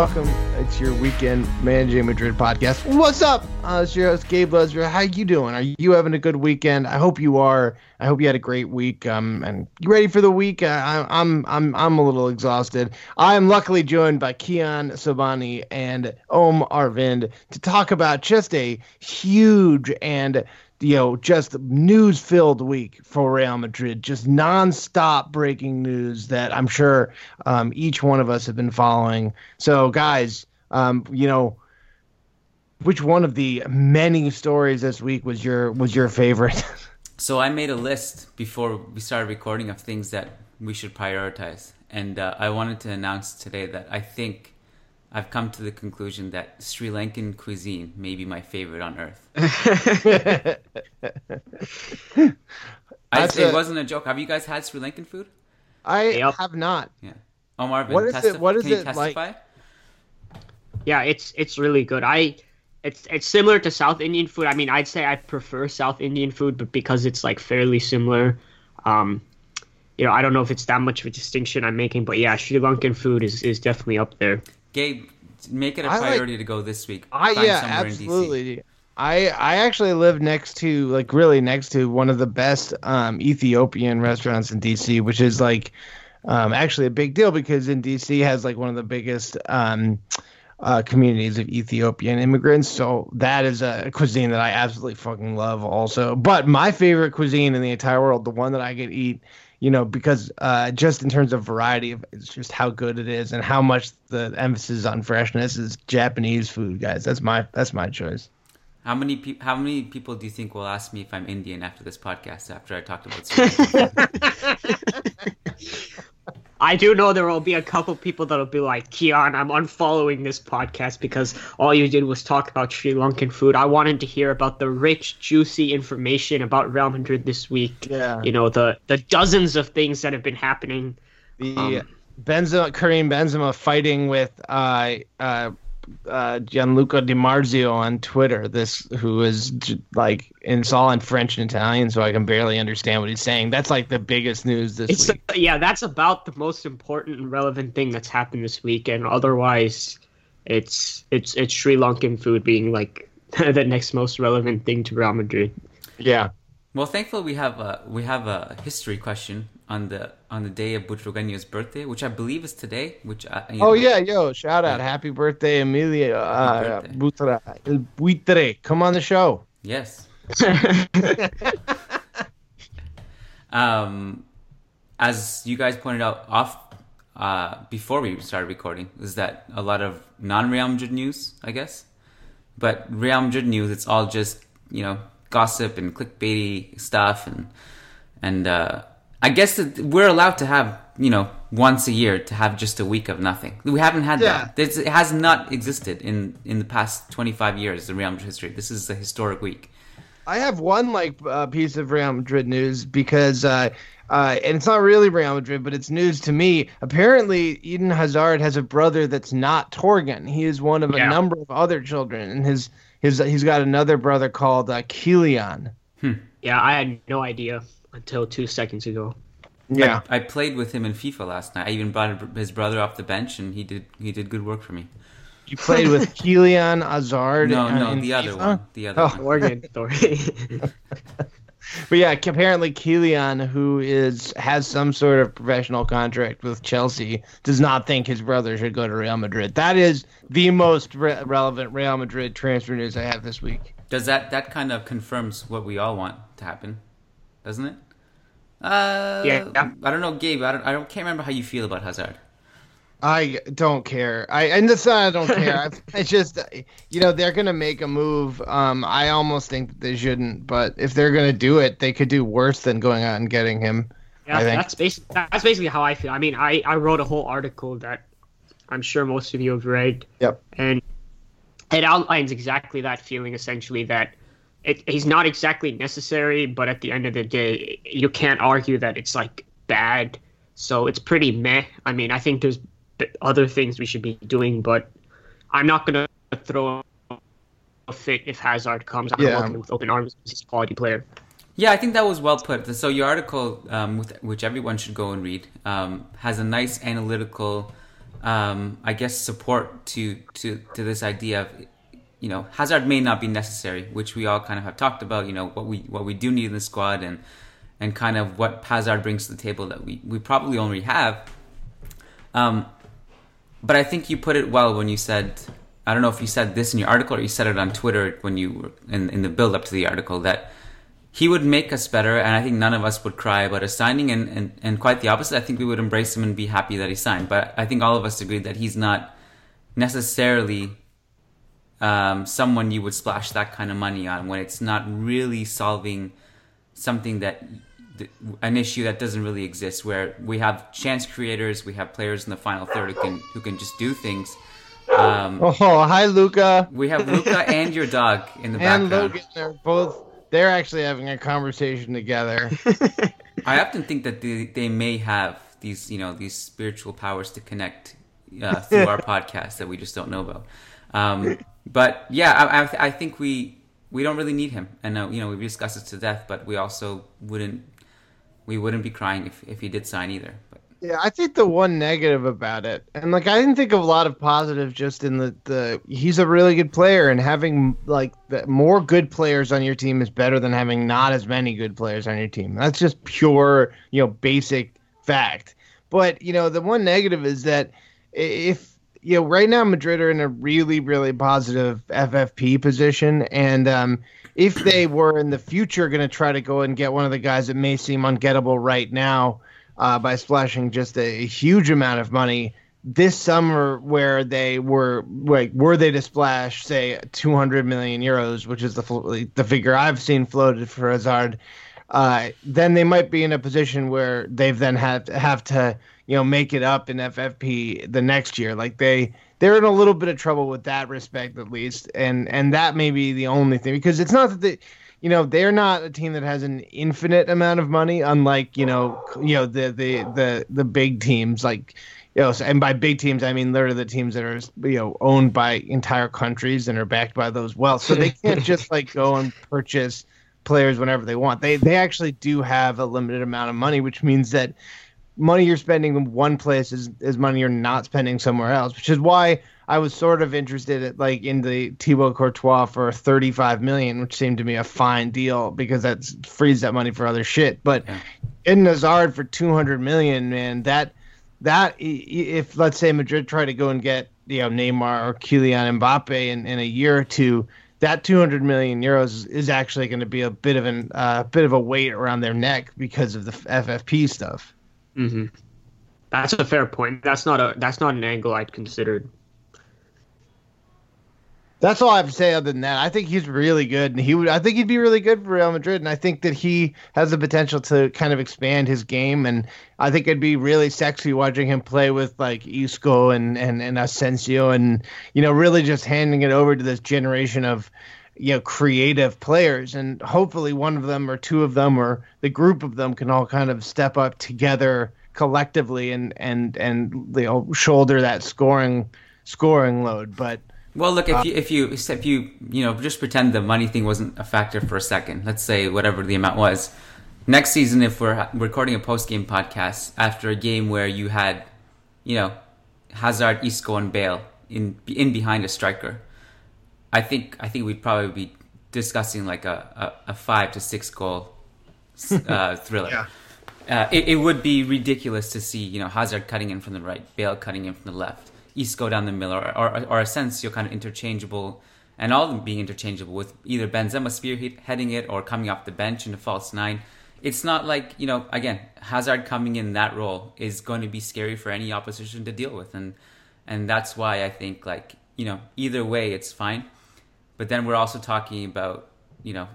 Welcome. It's your weekend managing Madrid podcast. What's up? Uh, it's your host Gabe Lezra. How you doing? Are you having a good weekend? I hope you are. I hope you had a great week. Um, and you ready for the week? I, I'm I'm I'm a little exhausted. I am luckily joined by Kiyan Sobhani and Om Arvind to talk about just a huge and you know, just news filled week for Real Madrid, just nonstop breaking news that I'm sure um, each one of us have been following. So, guys, um, you know, which one of the many stories this week was your was your favorite? so I made a list before we started recording of things that we should prioritize, and uh, I wanted to announce today that I think I've come to the conclusion that Sri Lankan cuisine may be my favorite on earth. I, it a, wasn't a joke. Have you guys had Sri Lankan food? I yep. have not. Yeah. Omar, what is it? What is it like? Yeah, it's it's really good. I it's it's similar to South Indian food. I mean, I'd say I prefer South Indian food, but because it's like fairly similar, um, you know, I don't know if it's that much of a distinction I'm making, but yeah, Sri Lankan food is is definitely up there. Gabe, make it a priority like, to go this week. I yeah, absolutely. I I actually live next to like really next to one of the best um, Ethiopian restaurants in DC, which is like um, actually a big deal because in DC has like one of the biggest um, uh, communities of Ethiopian immigrants. So that is a cuisine that I absolutely fucking love. Also, but my favorite cuisine in the entire world, the one that I could eat you know, because uh, just in terms of variety, of it's just how good it is and how much the emphasis on freshness is Japanese food, guys. That's my that's my choice. How many pe- how many people do you think will ask me if I'm Indian after this podcast? After I talked about. I do know there will be a couple people that'll be like, Kiyan, I'm unfollowing this podcast because all you did was talk about Sri Lankan food. I wanted to hear about the rich, juicy information about Real Madrid this week. Yeah. You know, the the dozens of things that have been happening. The um, Benzema, Karim Benzema fighting with uh, uh, uh, Gianluca Di Marzio on Twitter. This who is like it's all in French and Italian, so I can barely understand what he's saying. That's like the biggest news this it's week. A, yeah, that's about the most important and relevant thing that's happened this week. And otherwise, it's it's it's Sri Lankan food being like the next most relevant thing to Real Madrid. Yeah. Well, thankfully we have a we have a history question on the on the day of Butragueño's birthday, which I believe is today. Which I, oh know, yeah, yo, shout out, happy birthday, Emilio uh, Butra El Buitre. Come on the show. Yes. um, as you guys pointed out off uh, before we started recording, is that a lot of non-Real Madrid news, I guess. But Real Madrid news, it's all just you know gossip and clickbaity stuff and and uh, I guess that we're allowed to have, you know, once a year to have just a week of nothing. We haven't had yeah. that. It's, it has not existed in in the past 25 years in Real Madrid history. This is a historic week. I have one like uh, piece of Real Madrid news because, uh, uh, and it's not really Real Madrid, but it's news to me. Apparently, Eden Hazard has a brother that's not Torgan. He is one of yeah. a number of other children, and his his he's got another brother called uh, Kylian. Hmm. Yeah, I had no idea until two seconds ago. Yeah, I, I, played with him in FIFA last night. I even brought his brother off the bench, and he did he did good work for me. You played with Kylian Hazard. No, no, the FIFA? other one. The other oh, one. Torgan, Story. but yeah, apparently Kylian, who is has some sort of professional contract with Chelsea, does not think his brother should go to Real Madrid. That is the most re- relevant Real Madrid transfer news I have this week. Does that that kind of confirms what we all want to happen, doesn't it? Uh, yeah. I don't know, Gabe. I don't. I don't. Can't remember how you feel about Hazard. I don't care. I and it's not I don't care. it's just you know they're gonna make a move. Um, I almost think that they shouldn't, but if they're gonna do it, they could do worse than going out and getting him. Yeah, that's basically that's basically how I feel. I mean, I I wrote a whole article that I'm sure most of you have read. Yep. And it outlines exactly that feeling, essentially that it, he's not exactly necessary, but at the end of the day, you can't argue that it's like bad. So it's pretty meh. I mean, I think there's other things we should be doing, but I'm not going to throw a fit if Hazard comes. I'm yeah. with open arms. Because he's a quality player. Yeah, I think that was well put. So your article, um, which everyone should go and read, um, has a nice analytical, um, I guess, support to, to to this idea of, you know, Hazard may not be necessary, which we all kind of have talked about. You know, what we what we do need in the squad and and kind of what Hazard brings to the table that we we probably only have. Um, but I think you put it well when you said, I don't know if you said this in your article or you said it on Twitter when you were in, in the build up to the article that he would make us better, and I think none of us would cry about his signing, and, and, and quite the opposite. I think we would embrace him and be happy that he signed. But I think all of us agreed that he's not necessarily um, someone you would splash that kind of money on when it's not really solving something that an issue that doesn't really exist where we have chance creators we have players in the final third who can who can just do things. Um, oh hi luca. we have luca and your dog in the and background. Logan, they're both they're actually having a conversation together. I often think that they, they may have these you know these spiritual powers to connect uh, through our podcast that we just don't know about. Um, but yeah I, I, I think we we don't really need him. And uh, you know, we've discussed it to death, but we also wouldn't we wouldn't be crying if, if he did sign either. But yeah, I think the one negative about it, and like I didn't think of a lot of positive just in the the he's a really good player, and having like the, more good players on your team is better than having not as many good players on your team. That's just pure, you know, basic fact. But you know, the one negative is that if you know, right now Madrid are in a really, really positive FFP position, and um, if they were in the future going to try to go and get one of the guys that may seem ungettable right now uh, by splashing just a, a, huge amount of money this summer, where they were like, were they to splash say 200 million euros, which is the the figure I've seen floated for Hazard, uh, then they might be in a position where they've then had have to you know make it up in FFP the next year. Like they they're in a little bit of trouble with that respect at least, and and that may be the only thing because it's not that they, you know, they're not a team that has an infinite amount of money, unlike you know, you know the the the the big teams like. You know, and by big teams, I mean literally the teams that are you know owned by entire countries and are backed by those wealth. So they can't just like go and purchase players whenever they want. They they actually do have a limited amount of money, which means that money you're spending in one place is, is money you're not spending somewhere else, which is why I was sort of interested at like in the Thibaut Courtois for 35 million, which seemed to me a fine deal because that frees that money for other shit. But yeah. in Hazard for 200 million, man, that that if let's say Madrid try to go and get you know Neymar or Kylian Mbappe in, in a year or two, that 200 million euros is actually going to be a bit of an uh, bit of a weight around their neck because of the FFP stuff. Mm-hmm. That's a fair point. That's not a that's not an angle I'd considered. That's all I have to say. Other than that, I think he's really good, and he would. I think he'd be really good for Real Madrid, and I think that he has the potential to kind of expand his game, and I think it'd be really sexy watching him play with like Isco and and and Asensio, and you know, really just handing it over to this generation of you know creative players and hopefully one of them or two of them or the group of them can all kind of step up together collectively and and and you know shoulder that scoring scoring load but well look if uh, you if you if you you know just pretend the money thing wasn't a factor for a second let's say whatever the amount was next season if we're recording a post game podcast after a game where you had you know Hazard Isco and Bale in in behind a striker I think I think we'd probably be discussing like a, a, a five to six goal uh, thriller. Yeah. Uh, it, it would be ridiculous to see, you know, Hazard cutting in from the right, Bale cutting in from the left, Isco down the middle, or, or, or Asensio kind of interchangeable, and all of them being interchangeable with either Benzema spearheading it or coming off the bench in a false nine. It's not like, you know, again, Hazard coming in that role is going to be scary for any opposition to deal with. And, and that's why I think, like, you know, either way, it's fine. But then we're also talking about, you know,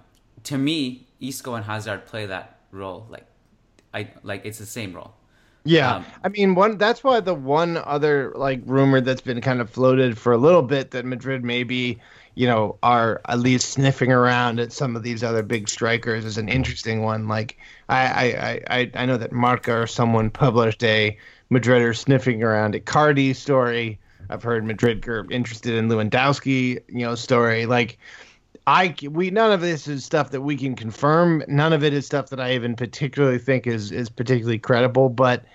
to me, Isco and Hazard play that role like I like it's the same role. Yeah, Um, I mean, one. That's why the one other like rumor that's been kind of floated for a little bit that Madrid maybe, you know, are at least sniffing around at some of these other big strikers is an interesting one. Like, I, I, I, I- know that Marca or someone published a Madrid are sniffing around at Cardi story. I've heard Madrid are interested in Lewandowski, you know, story. Like, I we none of this is stuff that we can confirm. None of it is stuff that I even particularly think is is particularly credible. But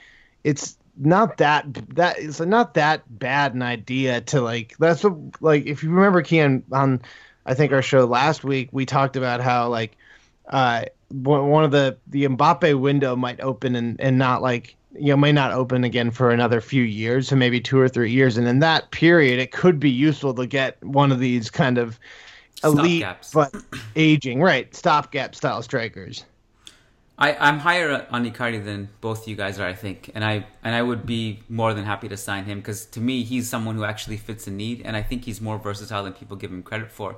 it's not that that it's not that bad an idea to like. That's what like if you remember, Kiyan on I think our show last week we talked about how like uh one of the the Mbappe window might open and and not like you know may not open again for another few years so maybe two or three years and in that period it could be useful to get one of these kind of elite but aging right stopgap style strikers I, I'm higher on Icardi than both of you guys are, I think, and I and I would be more than happy to sign him because to me he's someone who actually fits a need, and I think he's more versatile than people give him credit for.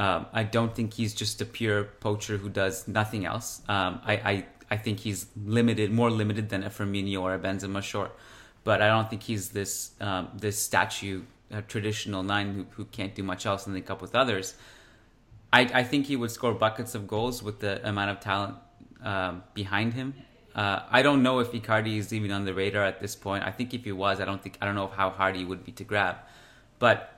Um, I don't think he's just a pure poacher who does nothing else. Um, I, I I think he's limited, more limited than a Firmino or a Benzema short, but I don't think he's this um, this statue, a traditional nine who, who can't do much else and link up with others. I, I think he would score buckets of goals with the amount of talent um, behind him. Uh, I don't know if Icardi is even on the radar at this point. I think if he was, I don't think I don't know how hard he would be to grab, but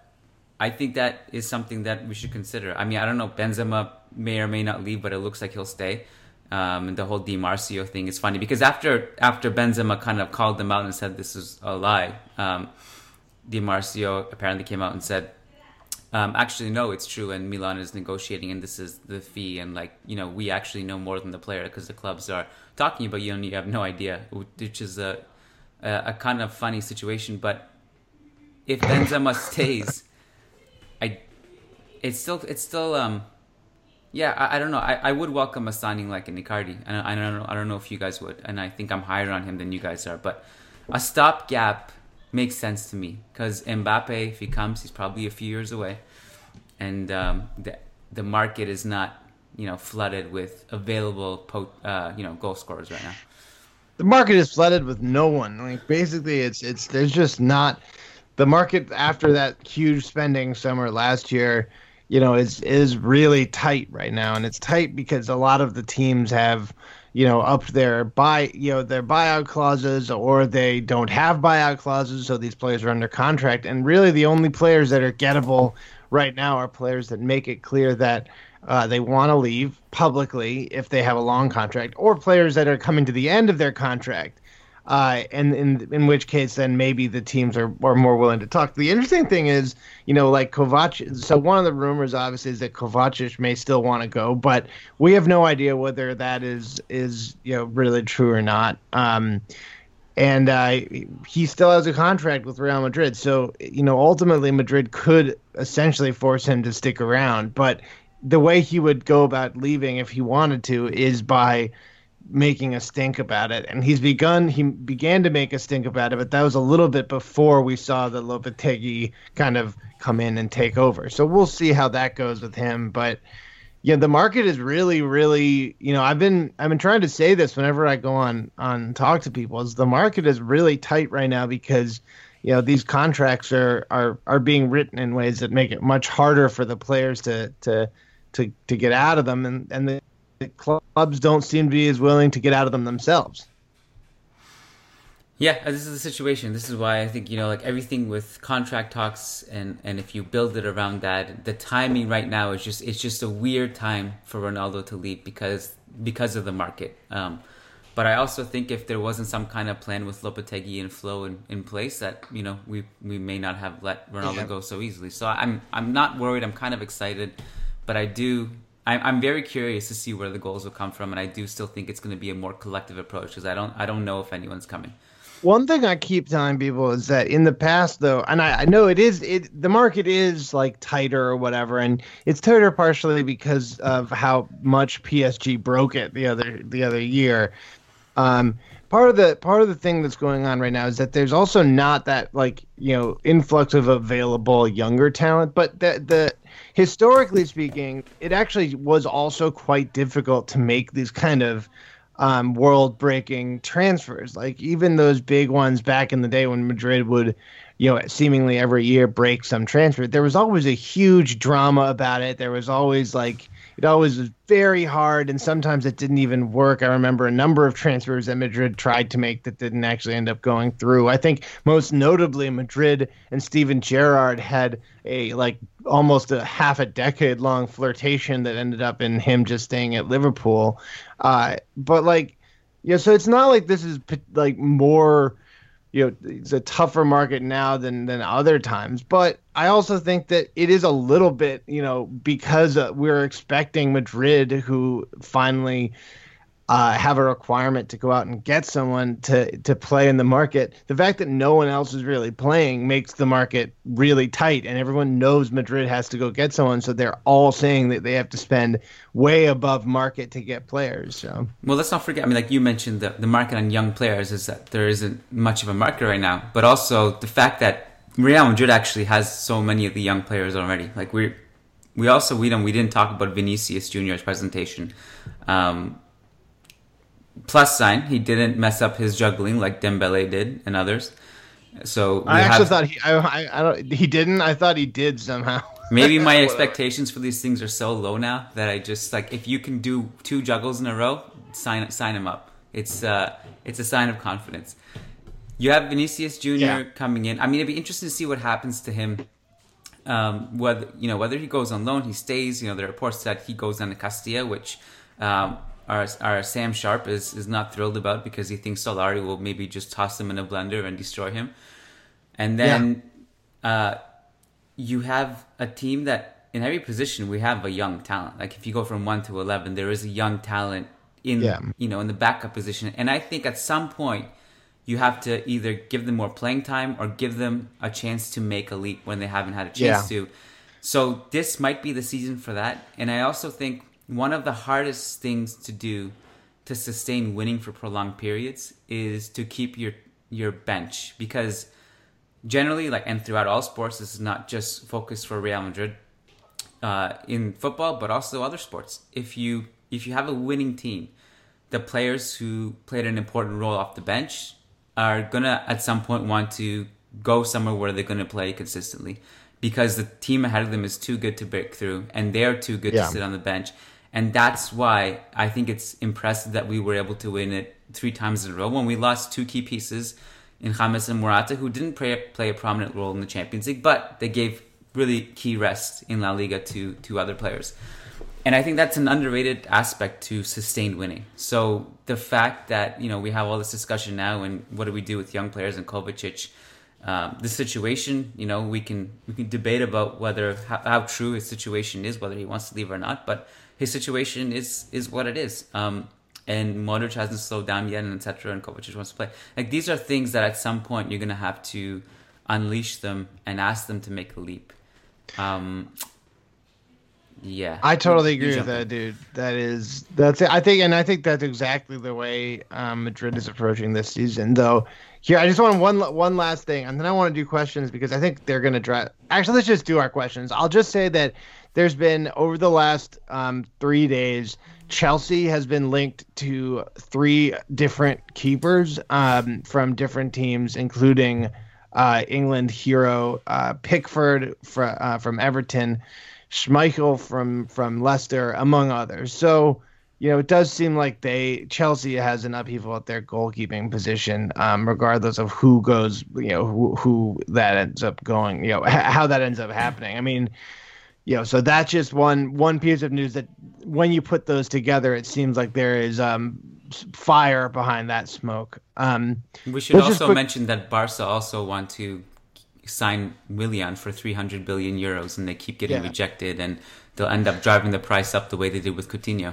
I think that is something that we should consider. I mean, I don't know. Benzema may or may not leave, but it looks like he'll stay. Um, and the whole Di Marzio thing is funny because after after Benzema kind of called them out and said this is a lie, um, Di Marzio apparently came out and said um, actually, no, it's true, and Milan is negotiating, and this is the fee, and like you know, we actually know more than the player because the clubs are talking about you, and you have no idea, which is a a, a kind of funny situation. But if Benzema stays, I it's still it's still um yeah I, I don't know I, I would welcome a signing like an Icardi, I, I don't know I don't know if you guys would, and I think I'm higher on him than you guys are, but a stopgap makes sense to me because Mbappe, if he comes, he's probably a few years away, and um, the the market is not you know flooded with available po- uh, you know goal scorers right now. the market is flooded with no one. Like basically, it's it's there's just not the market after that huge spending summer last year. You know, is is really tight right now, and it's tight because a lot of the teams have, you know, up their buy, you know, their buyout clauses, or they don't have buyout clauses, so these players are under contract. And really, the only players that are gettable right now are players that make it clear that uh, they want to leave publicly if they have a long contract, or players that are coming to the end of their contract, uh, and in in which case then maybe the teams are, are more willing to talk. The interesting thing is, you know, like Kovac. So one of the rumors obviously is that Kovacic may still want to go, but we have no idea whether that is is you know really true or not. Um, and uh, he still has a contract with Real Madrid. So you know, ultimately, Madrid could essentially force him to stick around. But the way he would go about leaving, if he wanted to, is by making a stink about it. And he's begun. He began to make a stink about it, but that was a little bit before we saw the Lopetegui kind of come in and take over. So we'll see how that goes with him. But yeah, the market is really, really, you know, I've been I've been trying to say this whenever I go on on talk to people is the market is really tight right now because you know these contracts are are are being written in ways that make it much harder for the players to to to to get out of them and and the, clubs don't seem to be as willing to get out of them themselves. Yeah, uh, this is the situation. This is why I think you know, like everything with contract talks, and and if you build it around that, the timing right now is just it's just a weird time for Ronaldo to leave because because of the market. Um, but I also think if there wasn't some kind of plan with Lopetegui and Flo in, in place, that you know we we may not have let Ronaldo Yeah. go so easily. So I'm I'm not worried. I'm kind of excited, but I do I'm very curious to see where the goals will come from, and I do still think it's going to be a more collective approach because I don't I don't know if anyone's coming. One thing I keep telling people is that in the past, though, and I, I know it is it the market is like tighter or whatever, and it's tighter partially because of how much PSG broke it the other the other year. Um, part of the part of the thing that's going on right now is that there's also not that like you know influx of available younger talent, but the the historically speaking, it actually was also quite difficult to make these kind of um, world breaking transfers. Like even those big ones back in the day when Madrid would, you know, seemingly every year break some transfer, there was always a huge drama about it. There was always like, it always was very hard and sometimes it didn't even work. I remember a number of transfers that Madrid tried to make that didn't actually end up going through. I think most notably Madrid and Steven Gerrard had a like almost a half a decade long flirtation that ended up in him just staying at Liverpool. Uh, but like, yeah, so it's not like this is like more you know it's a tougher market now than than other times. But i also think that it is a little bit you know because uh, we're expecting madrid who finally uh, have a requirement to go out and get someone to to play in the market. The fact that no one else is really playing makes the market really tight, and everyone knows Madrid has to go get someone. So they're all saying that they have to spend way above market to get players. So well, let's not forget. I mean, like you mentioned, the the market on young players is that there isn't much of a market right now, but also the fact that Real Madrid actually has so many of the young players already. Like we we also we don't we didn't talk about Vinicius Junior's presentation. Um, plus sign. He didn't mess up his juggling like Dembele did and others. So I actually have, thought he I, I, I, don't he didn't. I thought he did somehow. maybe my expectations for these things are so low now that I just like if you can do two juggles in a row, sign sign him up. It's uh it's a sign of confidence. You have Vinicius Jr. Yeah. coming in. I mean, it'd be interesting to see what happens to him. Um, whether you know whether he goes on loan, he stays. You know, the reports that he goes on to Castilla, which um, our, our Sam Sharp is, is not thrilled about because he thinks Solari will maybe just toss him in a blender and destroy him. And then yeah. uh, you have a team that in every position we have a young talent. Like if you go from one to eleven, there is a young talent in yeah. you know in the backup position. And I think at some point you have to either give them more playing time or give them a chance to make a leap when they haven't had a chance yeah. to. So this might be the season for that. And I also think one of the hardest things to do to sustain winning for prolonged periods is to keep your your bench because generally like and throughout all sports this is not just focused for Real Madrid uh, in football but also other sports if you if you have a winning team the players who played an important role off the bench are gonna at some point want to go somewhere where they're gonna play consistently because the team ahead of them is too good to break through and they're too good yeah. to sit on the bench and that's why I think it's impressive that we were able to win it three times in a row when we lost two key pieces in James and Morata, who didn't play, play a prominent role in the Champions League, but they gave really key rest in La Liga to, to other players. And I think that's an underrated aspect to sustained winning. So the fact that, you know, we have all this discussion now and what do we do with young players and Kovacic, um, the situation, you know, we can we can debate about whether how, how, true his situation is, whether he wants to leave or not. But his situation is is what it is. Um, and Modric hasn't slowed down yet, and etc. And Kovacic wants to play. Like these are things that at some point you're gonna have to unleash them and ask them to make a leap. Um, yeah, I totally agree with that, dude. That is that's it. I think, and I think that's exactly the way um, Madrid is approaching this season. Though, here I just want one one last thing, and then I want to do questions because I think they're gonna drive. Actually, let's just do our questions. I'll just say that there's been over the last um, three days. Chelsea has been linked to three different keepers um, from different teams, including uh, England hero uh, Pickford fr- uh, from Everton, Schmeichel from from Leicester, among others. So you know, it does seem like they Chelsea has an upheaval at their goalkeeping position, um, regardless of who goes, you know, who, who that ends up going, you know, how that ends up happening. I mean, you know, so that's just one one piece of news that when you put those together, it seems like there is um, fire behind that smoke. Um, we should also quick... mention that Barca also want to sign Willian for 300 billion euros, and they keep getting Yeah. rejected, and they'll end up driving the price up the way they did with Coutinho.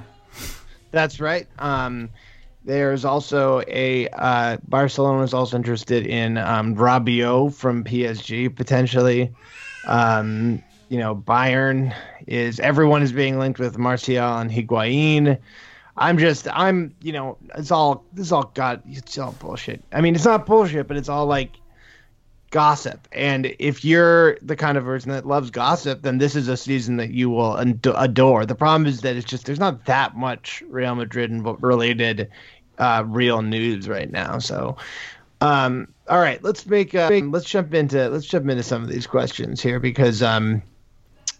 That's right. Um, there's also a uh, Barcelona is also interested in um, Rabiot from PSG potentially. Um, you know, Bayern is everyone is being linked with Martial and Higuain. I'm just I'm you know it's all this all got it's all bullshit. I mean it's not bullshit, but it's all like gossip. And if you're the kind of person that loves gossip, then this is a season that you will adore. The problem is that it's just there's not that much Real Madrid and related uh, real news right now. So, um, all right, let's make uh, let's jump into let's jump into some of these questions here because um,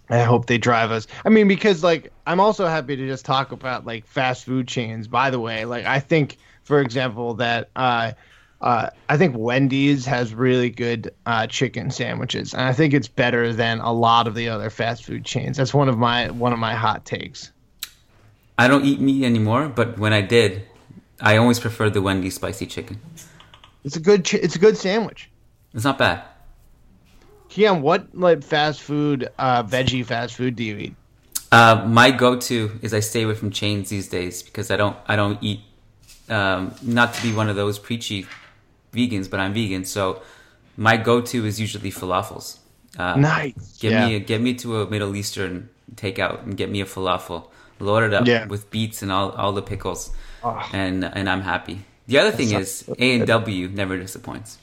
I hope they drive us. I mean, because like I'm also happy to just talk about like fast food chains. By the way, like I think, for example, that uh, uh, I think Wendy's has really good uh, chicken sandwiches, and I think it's better than a lot of the other fast food chains. That's one of my one of my hot takes. I don't eat meat anymore, but when I did, I always preferred the Wendy's spicy chicken. It's a good chi- it's a good sandwich. It's not bad. Kiyan, what like fast food, uh, veggie fast food do you eat? Uh, my go-to is I stay away from chains these days because I don't I don't eat. Um, not to be one of those preachy vegans, but I'm vegan, so my go-to is usually falafels. Uh, Nice. Get Yeah. me a, get me to a Middle Eastern takeout and get me a falafel, load it up Yeah. with beets and all, all the pickles, Oh. and and I'm happy. The other thing is A and. W never disappoints.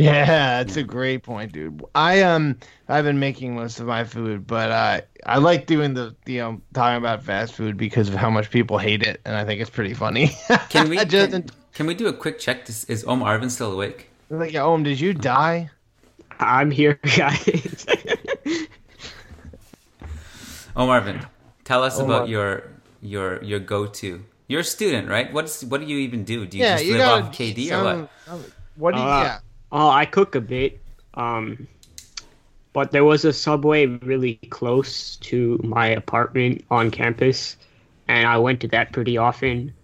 Yeah, that's a great point, dude. I um I've been making most of my food, but uh, I like doing the you know talking about fast food because of how much people hate it, and I think it's pretty funny. Can we just can, can we do a quick check? To, is Om Arvind still awake? like, oh, did you die? I'm here, guys. Om Arvind, tell us Omar. about your your your go-to. You're a student, right? What's what do you even do? Do you yeah, just you live off KD or what? What do you? Uh, yeah. Oh, I cook a bit. Um, but there was a subway really close to my apartment on campus, and I went to that pretty often.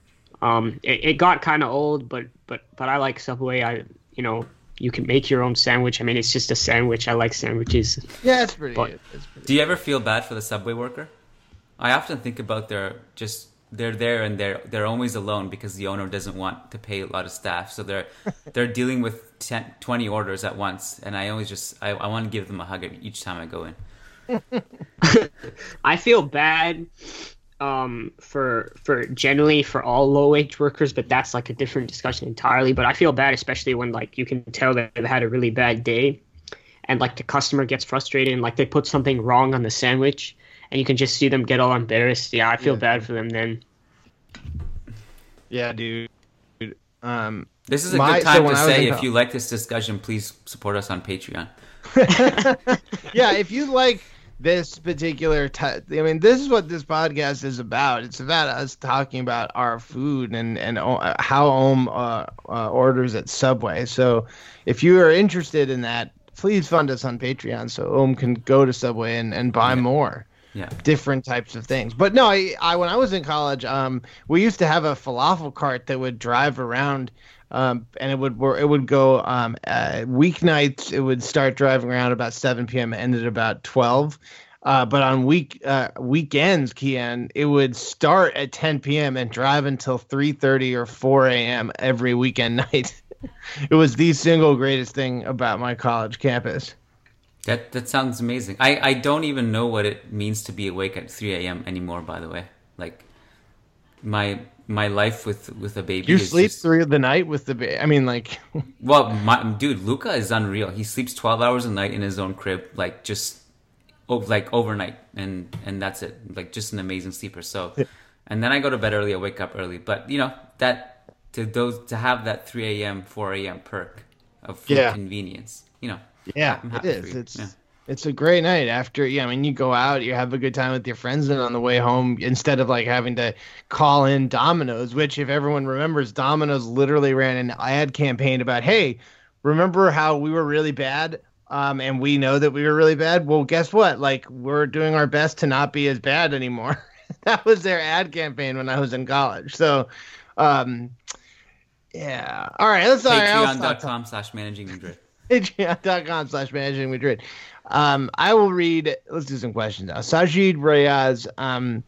Um, it, it got kind of old, but but but I like Subway. I you know you can make your own sandwich. I mean, it's just a sandwich. I like sandwiches. Yeah, it's pretty. But- good. It's pretty Do you ever feel bad for the subway worker? I often think about their just they're there and they're they're always alone because the owner doesn't want to pay a lot of staff, so they're they're dealing with 10, 20 orders at once, and I always just I, I want to give them a hug each time I go in. I feel bad um, for for generally for all low wage workers, but that's like a different discussion entirely. But I feel bad, especially when like you can tell that they've had a really bad day, and like the customer gets frustrated and like they put something wrong on the sandwich, and you can just see them get all embarrassed. Yeah, I feel Yeah. bad for them then. Yeah, dude. Um, This is a My- good time when to say if you like this discussion, please support us on Patreon. yeah, if you like this particular type, I mean, this is what this podcast is about. It's about us talking about our food and and uh, how Om uh, uh, orders at Subway. So, if you are interested in that, please fund us on Patreon so Om can go to Subway and, and buy more Yeah. different types of things. But no, I, I when I was in college, um, we used to have a falafel cart that would drive around, um, and it would it would go um, uh, weeknights. It would start driving around about seven p.m. ended about twelve. Uh, but on week uh, weekends, Kiyan, it would start at 10 p.m. and drive until 3:30 or 4 a.m. every weekend night. it was the single greatest thing about my college campus. That that sounds amazing. I, I don't even know what it means to be awake at 3 a.m. anymore. By the way, like my my life with with a baby. You is sleep just- through the night with the. baby. I mean, like. Well, my dude, Luca is unreal. He sleeps 12 hours a night in his own crib, like just oh, like overnight, and and that's it. Like just an amazing sleeper. So, and then I go to bed early. I wake up early, but you know that to those to have that 3 a.m. 4 a.m. perk of Yeah. convenience. You know, Yeah, it is. It's Yeah. it's a great night after. Yeah, I mean, you go out, you have a good time with your friends, and on the way home, instead of like having to call in Domino's, which if everyone remembers, Domino's literally ran an ad campaign about, hey, remember how we were really bad, um, and we know that we were really bad. Well, guess what? Like we're doing our best to not be as bad anymore. that was their ad campaign when I was in college. So, um, yeah. All right, let's. all right, I'll Patreon.com slash managing Madrid. Patreon.com slash managing Madrid. Um, I will read. Let's do some questions now. Sajid Rayaz um,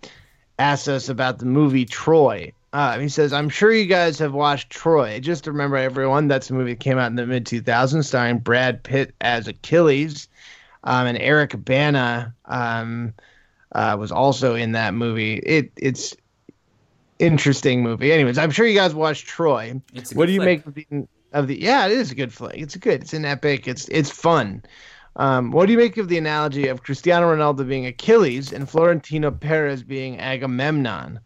asks us about the movie Troy. Uh, he says, I'm sure you guys have watched Troy. Just to remember, everyone, that's a movie that came out in the mid 2000s starring Brad Pitt as Achilles. Um, and Eric Bana um, uh, was also in that movie. It It's interesting movie. Anyways, I'm sure you guys watched Troy. what do you flick. make of the, of the? Yeah, it is a good flick. It's good. It's an epic. It's it's fun. Um, what do you make of the analogy of Cristiano Ronaldo being Achilles and Florentino Perez being Agamemnon?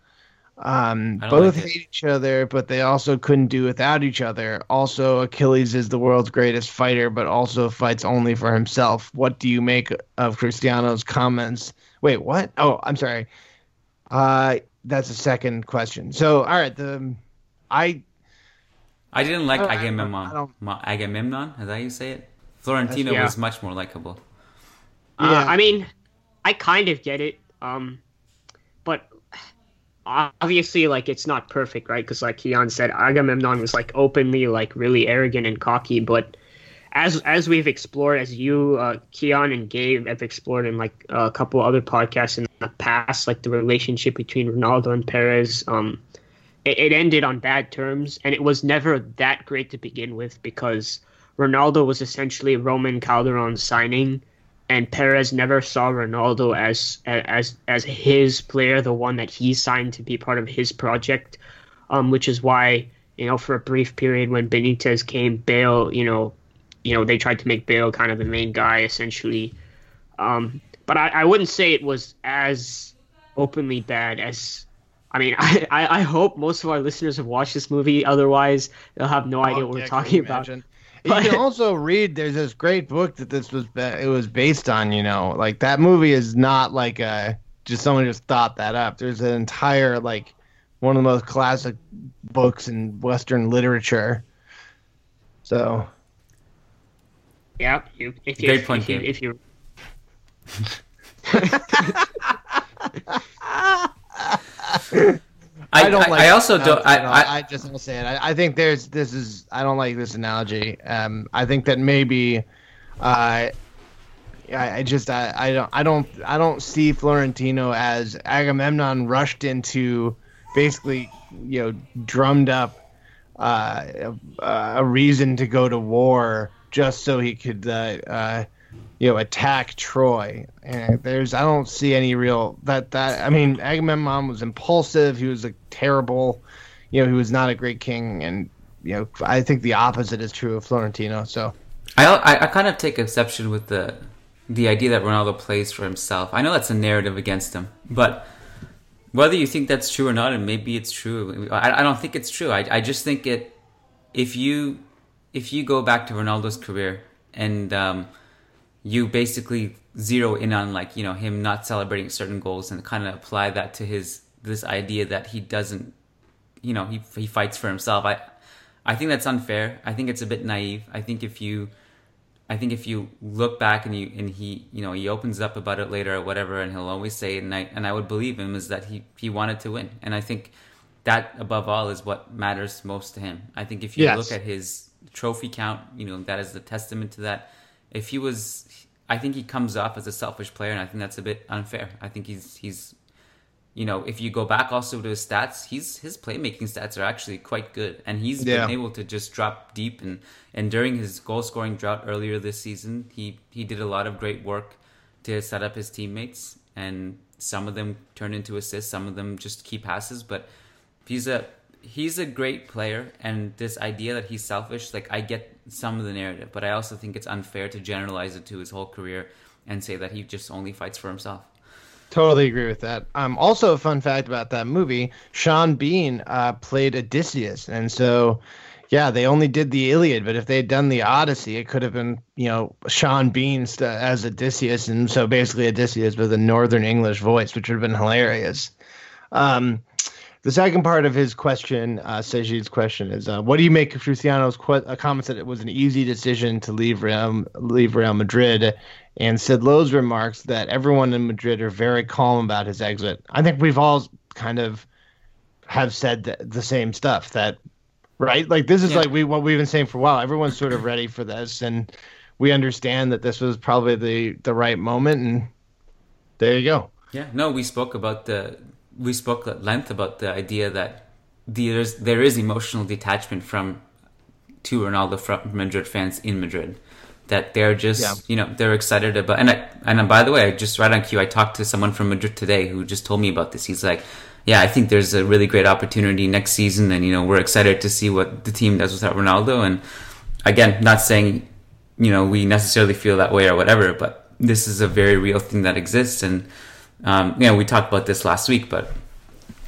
Um, both like hate each other, but they also couldn't do without each other. Also, Achilles is the world's greatest fighter, but also fights only for himself. What do you make of Cristiano's comments? Wait, what? Oh, I'm sorry. Uh, that's a second question. So, all right, the I I didn't like I, Agamemnon. I Agamemnon, is that how you say it? Florentino yeah. was much more likable. Uh, yeah, I mean, I kind of get it. Um, but obviously like it's not perfect right because like Kiyan said agamemnon was like openly like really arrogant and cocky but as as we've explored as you uh Kiyan and gabe have explored in like a couple other podcasts in the past like the relationship between ronaldo and perez um it, it ended on bad terms and it was never that great to begin with because ronaldo was essentially Ramón Calderón signing and Perez never saw Ronaldo as as as his player, the one that he signed to be part of his project, um, which is why you know for a brief period when Benitez came, Bale, you know, you know they tried to make Bale kind of the main guy essentially, um, but I, I wouldn't say it was as openly bad as. I mean, I, I, hope most of our listeners have watched this movie. Otherwise, they'll have no idea oh, what yeah, we're talking about. But, you can also read. There's this great book that this was it was based on. You know, like that movie is not like a just someone just thought that up. There's an entire like one of the most classic books in Western literature. So. Yeah, you, if you, great point, if you, if you I, don't like. I, also don't. I, I, I just want to say it. I, I think there's this is. I don't like this analogy. Um, I think that maybe, uh, I, I just I, I don't I don't I don't see Florentino as Agamemnon rushed into basically you know drummed up uh, a, a reason to go to war just so he could uh, uh, you know attack Troy. And there's I don't see any real that that I mean Agamemnon was impulsive. He was a terrible, you know, he was not a great king, and you know I think the opposite is true of Florentino. So I I, kind of take exception with the the idea that Ronaldo plays for himself. I know that's a narrative against him, but whether you think that's true or not, and maybe it's true, I, I don't think it's true. I, I just think it. If you if you go back to Ronaldo's career and um, you basically zero in on like you know him not celebrating certain goals and kind of apply that to his this idea that he doesn't you know he he fights for himself. I i think that's unfair. I think it's a bit naive. I think if you i think if you look back and you and he you know he opens up about it later or whatever and he'll always say and i and i would believe him is that he he wanted to win. And i think that above all is what matters most to him. I think if you yes. look at his trophy count you know that is the testament to that. If he was, I think he comes off as a selfish player, and I think that's a bit unfair. I think he's he's, you know, if you go back also to his stats, he's his playmaking stats are actually quite good, and he's yeah. been able to just drop deep and and during his goal scoring drought earlier this season, he he did a lot of great work to set up his teammates, and some of them turn into assists, some of them just key passes, but he's a he's a great player, and this idea that he's selfish, like I get some of the narrative, but I also think it's unfair to generalize it to his whole career and say that he just only fights for himself. Totally agree with that. Um, also, a fun fact about that movie: Sean Bean uh, played Odysseus, and so yeah, they only did the Iliad, but if they had done the Odyssey, it could have been you know Sean Bean st- as Odysseus, and so basically Odysseus with a Northern English voice, which would have been hilarious. Um, the second part of his question, uh, Sajid's question, is uh, what do you make of Cristiano's qu- uh, comments that it was an easy decision to leave Real, leave Real Madrid, and Sid Lowe's remarks that everyone in Madrid are very calm about his exit? I think we've all kind of have said the, the same stuff that right? Like this is Yeah. like we what we've been saying for a while. Everyone's sort of ready for this, and we understand that this was probably the the right moment, and there you go. Yeah, no, we spoke about the we spoke at length about the idea that there's there is emotional detachment from to Ronaldo from Madrid fans in Madrid. That they're just Yeah. you know they're excited about and I, and by the way, I just right on cue, I talked to someone from Madrid today who just told me about this. He's like, yeah, I think there's a really great opportunity next season, and you know we're excited to see what the team does without Ronaldo. And again, not saying you know we necessarily feel that way or whatever, but this is a very real thing that exists, and um, you know we talked about this last week, but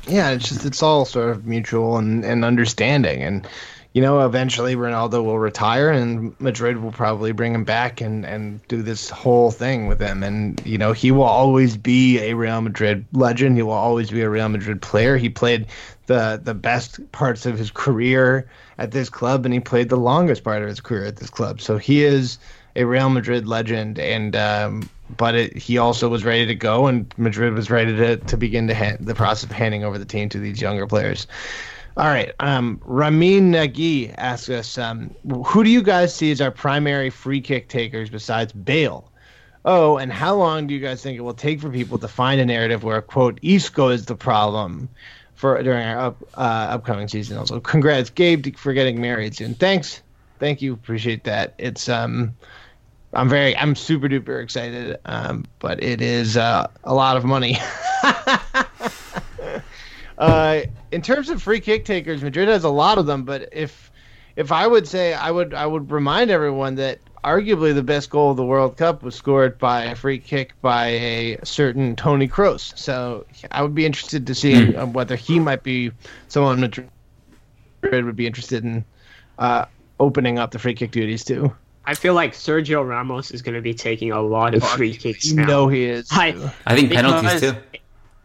Yeah, it's just it's all sort of mutual and, and understanding, and you know, eventually Ronaldo will retire, and Madrid will probably bring him back and and do this whole thing with him, and you know, he will always be a Real Madrid legend. He will always be a Real Madrid player. He played the the best parts of his career at this club, and he played the longest part of his career at this club. So he is a Real Madrid legend, and um, but it, he also was ready to go, and Madrid was ready to, to begin to hand, the process of handing over the team to these younger players. All right, um, Ramin Nagy asks us, um, who do you guys see as our primary free kick takers besides Bale? Oh, and how long do you guys think it will take for people to find a narrative where quote Isco is the problem for during our up, uh, upcoming season? Also, congrats, Gabe, for getting married soon. Thanks, thank you, appreciate that. It's um, I'm very, I'm super duper excited, um, but it is uh, a lot of money. uh, in terms of free kick takers, Madrid has a lot of them. But if if I would say, I would I would remind everyone that arguably the best goal of the World Cup was scored by a free kick by a certain Tony Kroos. So I would be interested to see uh, whether he might be someone Madrid would be interested in uh, opening up the free kick duties to. I feel like Sergio Ramos is going to be taking a lot of free kicks You now. know he is. I, I think penalties Because- too.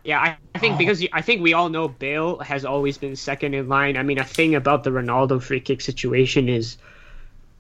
Yeah, I, I think because you, I think we all know Bale has always been second in line. I mean, a thing about the Ronaldo free kick situation is,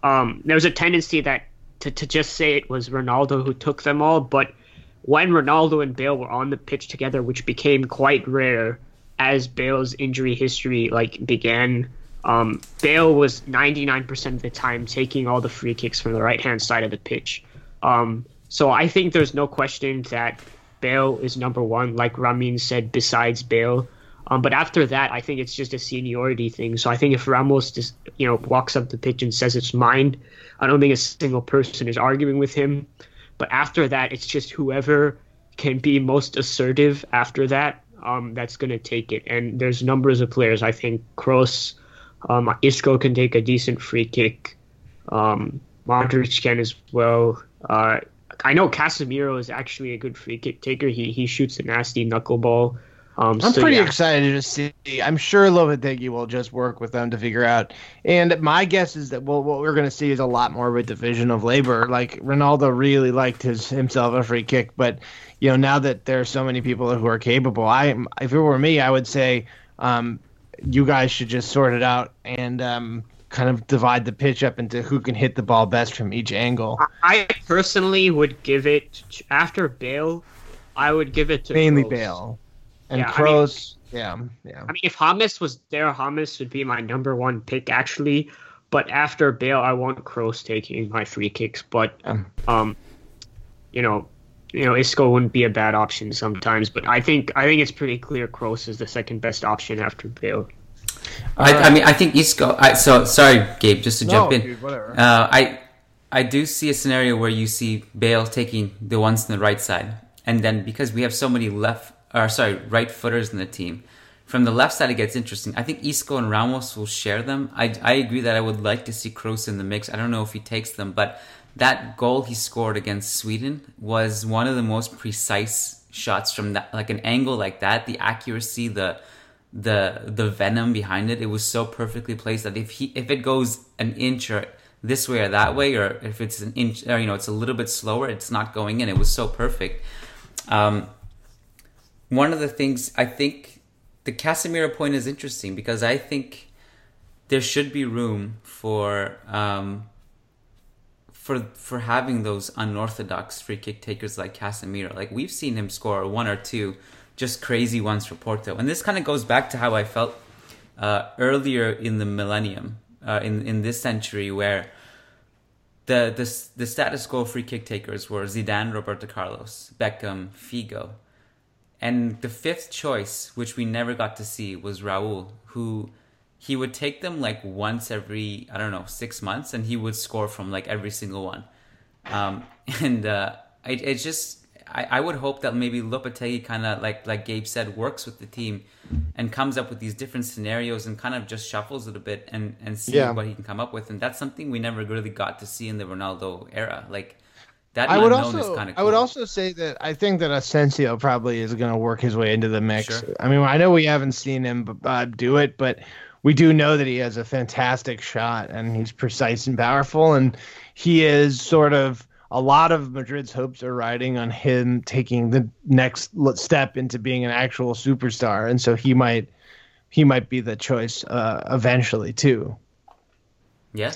um, there's a tendency that to to just say it was Ronaldo who took them all, but when Ronaldo and Bale were on the pitch together, which became quite rare as Bale's injury history like began, um, Bale was 99% of the time taking all the free kicks from the right hand side of the pitch. Um, so I think there's no question that Bale is number one, like Ramin said, besides Bale. Um, but after that, I think it's just a seniority thing. So I think if Ramos just you know walks up the pitch and says it's mine, I don't think a single person is arguing with him. But after that, it's just whoever can be most assertive after that um, that's going to take it. And there's numbers of players. I think Kroos, um, Isco can take a decent free kick. Um, Modric can as well. Uh, I know Casemiro is actually a good free kick taker. He he shoots a nasty knuckleball. Um, I'm so pretty yeah. excited to see. I'm sure Lopetegui will just work with them to figure out. And my guess is that well, what we're going to see is a lot more of a division of labor. Like Ronaldo really liked his himself a free kick, but you know now that there are so many people who are capable, I if it were me, I would say um, you guys should just sort it out and um, kind of divide the pitch up into who can hit the ball best from each angle. I personally would give it after Bale. I would give it to Mainly Kroos. Bale and Yeah, I mean- yeah, yeah. I mean, if James was there, James would be my number one pick actually. But after Bale, I want Kroos taking my free kicks. But um, you know, you know, Isco wouldn't be a bad option sometimes. But I think I think it's pretty clear Kroos is the second best option after Bale. I, I mean, I think Isco. I, so sorry, Gabe, just to jump in. dude. Uh, I I do see a scenario where you see Bale taking the ones on the right side, and then because we have so many left, or sorry, right footers in the team, from the left side it gets interesting. I think Isco and Ramos will share them. I I agree that I would like to see Kroos in the mix. I don't know if he takes them, but that goal he scored against Sweden was one of the most precise shots from that, like an angle like that. The accuracy, the the the venom behind it. It was so perfectly placed that if he if it goes an inch or this way or that way, or if it's an inch or you know it's a little bit slower, it's not going in. It was so perfect. Um, one of the things I think the Casemiro point is interesting because I think there should be room for um, for for having those unorthodox free kick takers like Casemiro. Like we've seen him score one or two just crazy ones for Porto, and this kind of goes back to how I felt uh, earlier in the millennium, uh, in in this century, where the the the status quo free kick takers were Zidane, Roberto Carlos, Beckham, Figo, and the fifth choice, which we never got to see, was Raul, who he would take them like once every I don't know six months, and he would score from like every single one. Um, and uh, it, it's just I, I would hope that maybe Lopetegui kind of like like Gabe said works with the team and comes up with these different scenarios and kind of just shuffles it a bit and and see Yeah. what he can come up with. And that's something we never really got to see in the Ronaldo era. Like that I would also of. I would also say that I think that Asensio probably is going to work his way into the mix. Sure. I mean, I know we haven't seen him uh, do it, but we do know that he has a fantastic shot and he's precise and powerful, and he is sort of a lot of Madrid's hopes are riding on him taking the next step into being an actual superstar, and so he might he might be the choice uh, eventually too. yeah.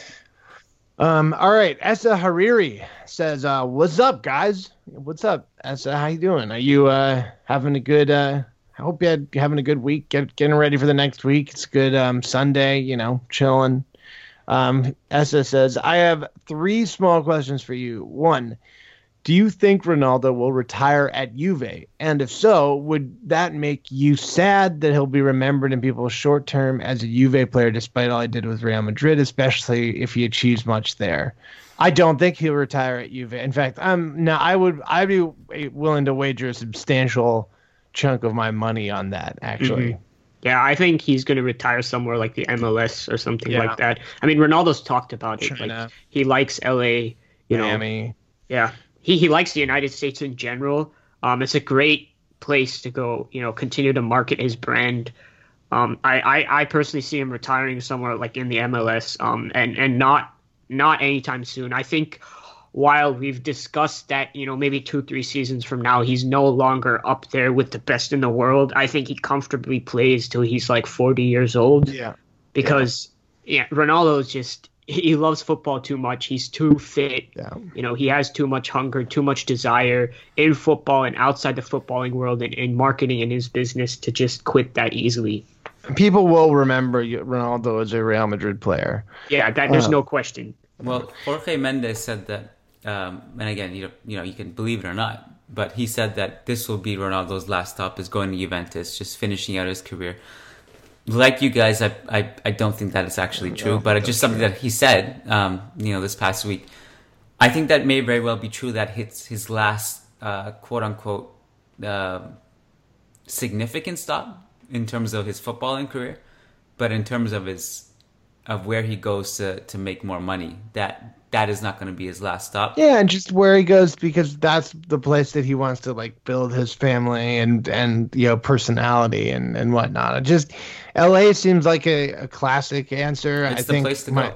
Um, all right, Essa Hariri says, uh, "What's up, guys? What's up, Essa? How you doing? Are you uh, having a good? Uh, I hope you had having a good week. Get, getting ready for the next week. It's good. Um, Sunday, you know, chilling." Um, Essa says, "I have three small questions for you. One, do you think Ronaldo will retire at Juve? And if so, would that make you sad that he'll be remembered in people's short term as a Juve player despite all he did with Real Madrid, especially if he achieves much there? I don't think he'll retire at Juve. In fact, I'm no, I would I'd be willing to wager a substantial chunk of my money on that actually. Yeah, I think he's going to retire somewhere like the MLS or something Yeah. like that. I mean, Ronaldo's talked about it. China. Like he likes LA. You know, Miami. yeah, he he likes the United States in general. Um, it's a great place to go. You know, continue to market his brand. Um, I, I I personally see him retiring somewhere like in the MLS. Um, and and not not anytime soon. I think while we've discussed that, you know, maybe two, three seasons from now, he's no longer up there with the best in the world. I think he comfortably plays till he's like 40 years old Yeah. because, yeah, Ronaldo is just, he loves football too much. He's too fit. Yeah. You know, he has too much hunger, too much desire in football and outside the footballing world and in marketing and his business to just quit that easily. People will remember Ronaldo as a Real Madrid player. Yeah, that there's Uh, no question. Well, Jorge Mendes said that, um, and again, you know, you know, you can believe it or not, but he said that this will be Ronaldo's last stop is going to Juventus, just finishing out his career. Like you guys, I I, I don't think that is actually true, but it's just something that he said, um, you know, this past week. I think that may very well be true. That hits his last uh, quote unquote uh, significant stop in terms of his footballing career, but in terms of his of where he goes to to make more money, that that is not going to be his last stop. Yeah, and just where he goes because that's the place that he wants to like build his family and and you know personality and and whatnot. It just L.A. seems like a, a classic answer. It's I the think place to my- go.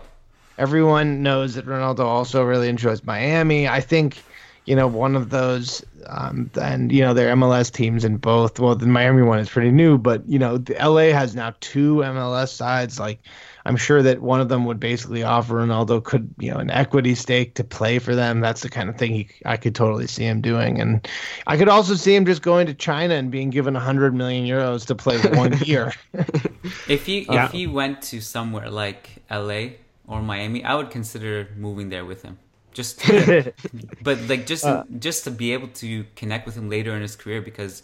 everyone knows that Ronaldo also really enjoys Miami. I think you know one of those, um, and you know their MLS teams in both. Well, the Miami one is pretty new, but you know the LA has now two MLS sides. Like I'm sure that one of them would basically offer Ronaldo could you know an equity stake to play for them. That's the kind of thing he, I could totally see him doing, and I could also see him just going to China and being given 100 million euros to play one year. If he Yeah. if he went to somewhere like L.A. or Miami, I would consider moving there with him. Just, but like just Uh. just to be able to connect with him later in his career because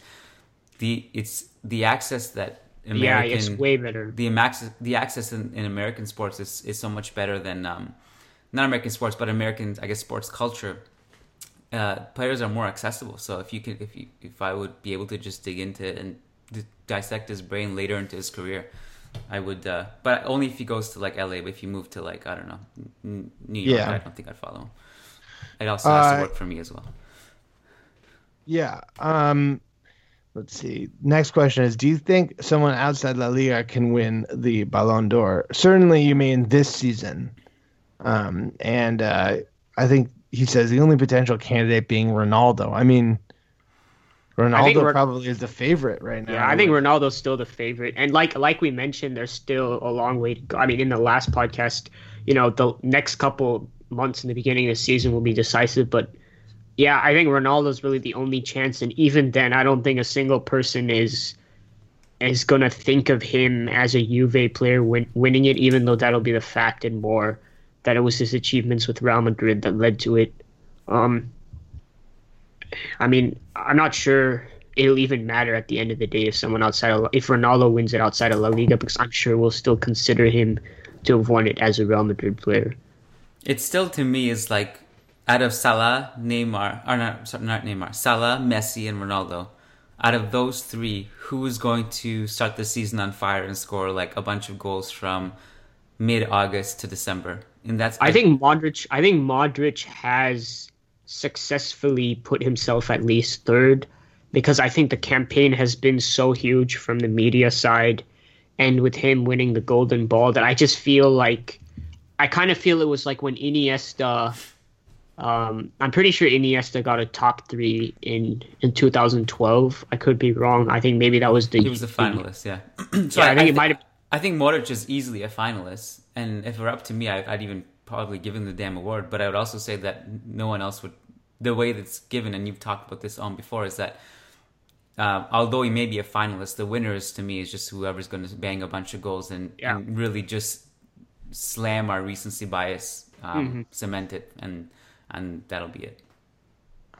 the it's the access that American yeah, it's way better. the access the access in, in American sports is, is so much better than um, not American sports but American I guess sports culture. Uh, players are more accessible. So if you could if you if I would be able to just dig into and d- dissect his brain later into his career, I would. Uh, but only if he goes to like LA. But if you move to like I don't know N- New York, Yeah. I don't think I'd follow him. It also has Uh, to work for me as well. Yeah. Um, let's see. Next question is: Do you think someone outside La Liga can win the Ballon d'Or? Certainly, you mean this season. Um, and uh, I think he says the only potential candidate being Ronaldo. I mean, Ronaldo Ron- probably is the favorite right now. Yeah, I think Ronaldo's still the favorite, and like like we mentioned, there's still a long way to go. I mean, in the last podcast, you know, the next couple months in the beginning of the season will be decisive, but yeah, I think Ronaldo's really the only chance, and even then, I don't think a single person is is gonna think of him as a Juve player win- winning it, even though that'll be the fact and more that it was his achievements with Real Madrid that led to it. Um, I mean, I'm not sure it'll even matter at the end of the day if someone outside of, if Ronaldo wins it outside of La Liga because I'm sure we'll still consider him to have won it as a Real Madrid player. It still to me is like out of Salah, Neymar, or not, sorry, not Neymar, Salah, Messi, and Ronaldo. Out of those three, who is going to start the season on fire and score like a bunch of goals from mid August to December? And that's I think Modric. I think Modric has successfully put himself at least third because I think the campaign has been so huge from the media side and with him winning the golden ball that I just feel like I kind of feel it was like when Iniesta um, I'm pretty sure Iniesta got a top three in in 2012. I could be wrong. I think maybe that was the he was a finalist. Yeah. so yeah, I, I think it might have. I think Modric is easily a finalist, and if it were up to me, I, would even probably give him the damn award. But I would also say that no one else would. The way that's given, and you've talked about this on before, is that uh, although he may be a finalist, the winner is to me is just whoever's going to bang a bunch of goals and, yeah. and really just slam our recency bias, um, mm-hmm. cement it, and and that'll be it.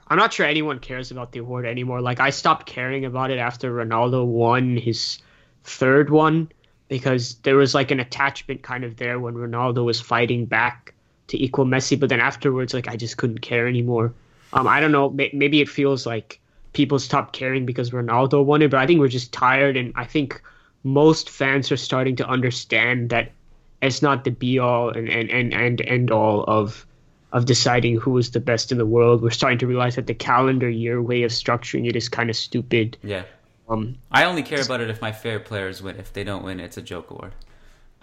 I'm not sure anyone cares about the award anymore. Like I stopped caring about it after Ronaldo won his third one because there was like an attachment kind of there when Ronaldo was fighting back to equal Messi, but then afterwards, like I just couldn't care anymore. Um, I don't know. Maybe it feels like people stopped caring because Ronaldo won it, but I think we're just tired, and I think most fans are starting to understand that it's not the be all and and and and end all of of deciding who is the best in the world. We're starting to realize that the calendar year way of structuring it is kind of stupid. Yeah. Um, I only care about it if my fair players win. If they don't win, it's a joke award.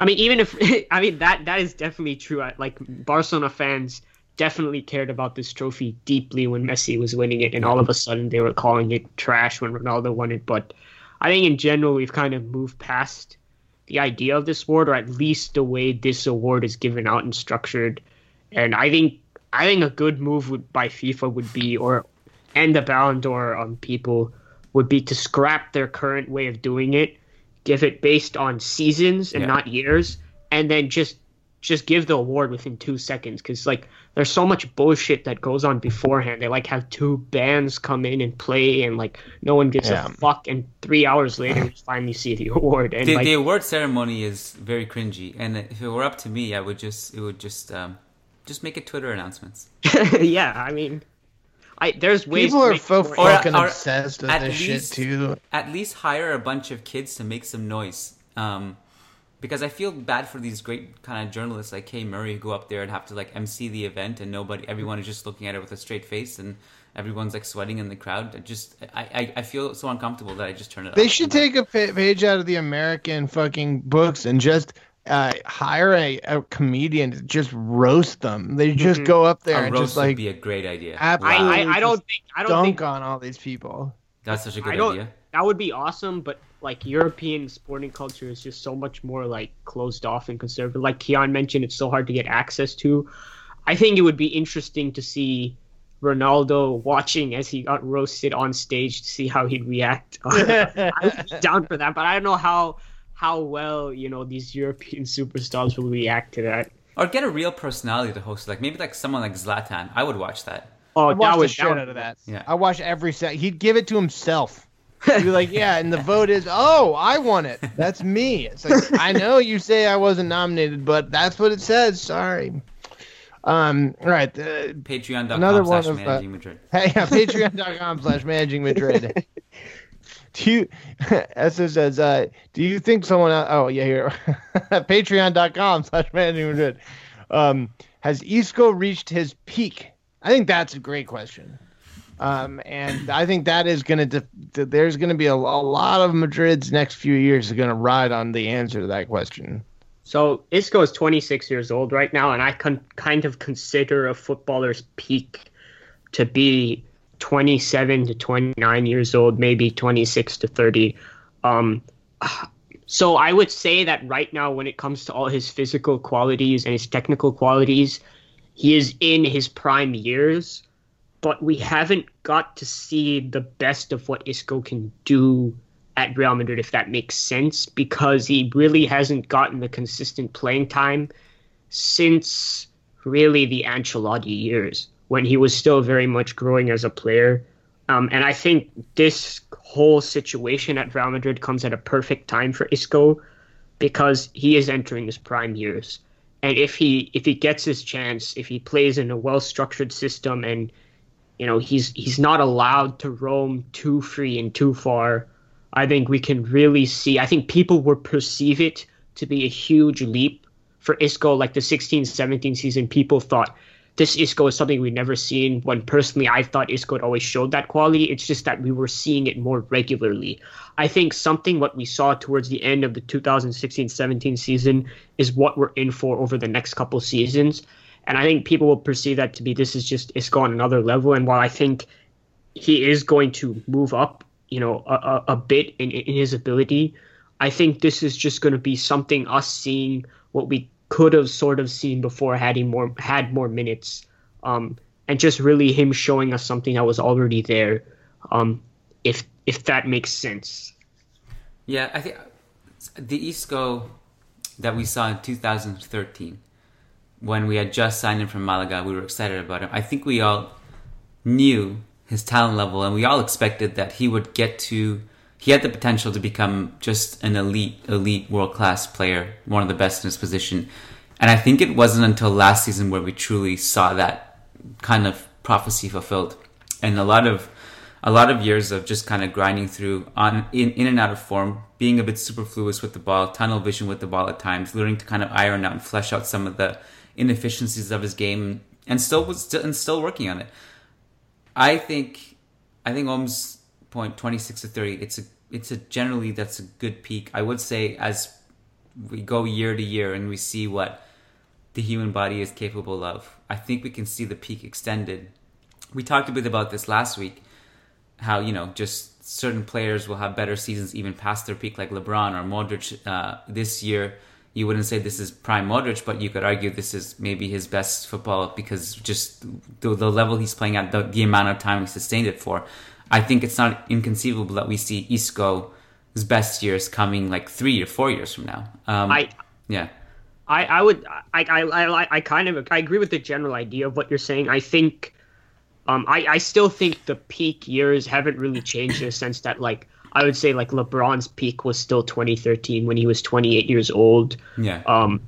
I mean, even if I mean that that is definitely true. Like Barcelona fans definitely cared about this trophy deeply when Messi was winning it, and all of a sudden they were calling it trash when Ronaldo won it. But I think in general we've kind of moved past the idea of this award, or at least the way this award is given out and structured. And I think I think a good move would, by FIFA would be, or and the Ballon d'Or um, people would be to scrap their current way of doing it, give it based on seasons and yeah. not years, and then just just give the award within two seconds. Because like there's so much bullshit that goes on beforehand. They like have two bands come in and play, and like no one gives yeah. a fuck. And three hours later, we finally see the award. And the, like, the award ceremony is very cringy. And if it were up to me, I would just it would just um, just make it Twitter announcements. yeah, I mean, I there's ways. People are so fucking or, obsessed with this least, shit too. At least hire a bunch of kids to make some noise. Um, because I feel bad for these great kind of journalists like Kay Murray who go up there and have to like MC the event and nobody, everyone is just looking at it with a straight face and everyone's like sweating in the crowd. I just, I, I, I feel so uncomfortable that I just turn it. Off. They off. should take a page out of the American fucking books and just uh, hire a, a, comedian to just roast them. They just mm-hmm. go up there a and just like be a great idea. I, I, I, don't think I don't dunk think, on all these people. That's such a good idea. That would be awesome, but like European sporting culture is just so much more like closed off and conservative. Like Kiyan mentioned, it's so hard to get access to. I think it would be interesting to see Ronaldo watching as he got roasted on stage to see how he'd react. I would be down for that, but I don't know how how well you know these European superstars will react to that. Or get a real personality to host, like maybe like someone like Zlatan. I would watch that. Oh, that was shit out of that. Yeah, I watch every set. He'd give it to himself. He'd be like, yeah, and the vote is, oh, I won it. That's me. It's like I know you say I wasn't nominated, but that's what it says. Sorry. Um, right. Uh, Patreon.com another slash of, managing Madrid. Hey, yeah, patreon.com slash managing Madrid. Do you Essa says uh, do you think someone oh yeah here patreon.com slash managing um, has isco reached his peak? I think that's a great question. Um, and i think that is going to there's going to be a, a, lot of madrid's next few years are going to ride on the answer to that question. So isco is 26 years old right now and i can kind of consider a footballer's peak to be 27 to 29 years old, maybe 26 to 30. Um, so I would say that right now, when it comes to all his physical qualities and his technical qualities, he is in his prime years, but we haven't got to see the best of what Isco can do at Real Madrid, if that makes sense, because he really hasn't gotten the consistent playing time since really the Ancelotti years when he was still very much growing as a player. Um, and I think this whole situation at Real Madrid comes at a perfect time for Isco because he is entering his prime years. And if he if he gets his chance, if he plays in a well structured system and you know he's he's not allowed to roam too free and too far, I think we can really see I think people will perceive it to be a huge leap for Isco like the 16-17 season people thought this Isco is something we've never seen. When personally, I thought Isco had always showed that quality. It's just that we were seeing it more regularly. I think something what we saw towards the end of the 2016-17 season is what we're in for over the next couple seasons. And I think people will perceive that to be this is just Isco on another level. And while I think he is going to move up, you know, a, a, bit in, in his ability, I think this is just going to be something us seeing what we could have sort of seen before had he more had more minutes, um, and just really him showing us something that was already there. Um, if if that makes sense. Yeah, I think the Isco that we saw in 2013, when we had just signed him from Malaga, we were excited about him. I think we all knew his talent level, and we all expected that he would get to he had the potential to become just an elite, elite world class player, one of the best in his position. And I think it wasn't until last season where we truly saw that kind of prophecy fulfilled. And a lot of a lot of years of just kind of grinding through on in, in and out of form, being a bit superfluous with the ball, tunnel vision with the ball at times, learning to kind of iron out and flesh out some of the inefficiencies of his game, and still was still, and still working on it. I think I think Om's point 26 to 30 it's a it's a generally that's a good peak. I would say as we go year to year and we see what the human body is capable of i think we can see the peak extended. We talked a bit about this last week how you know just certain players will have better seasons even past their peak like lebron or modric. Uh, this year you wouldn't say this is prime Modric, but you could argue this is maybe his best football because just the, the level he's playing at, the, the amount of time he sustained it for. I think it's not inconceivable that we see Isco's best years coming like three or four years from now. Um, I yeah. I, I would I, I, I, I kind of I agree with the general idea of what you're saying. I think um I, I still think the peak years haven't really changed in the sense that like I would say like LeBron's peak was still 2013 when he was 28 years old. Yeah. Um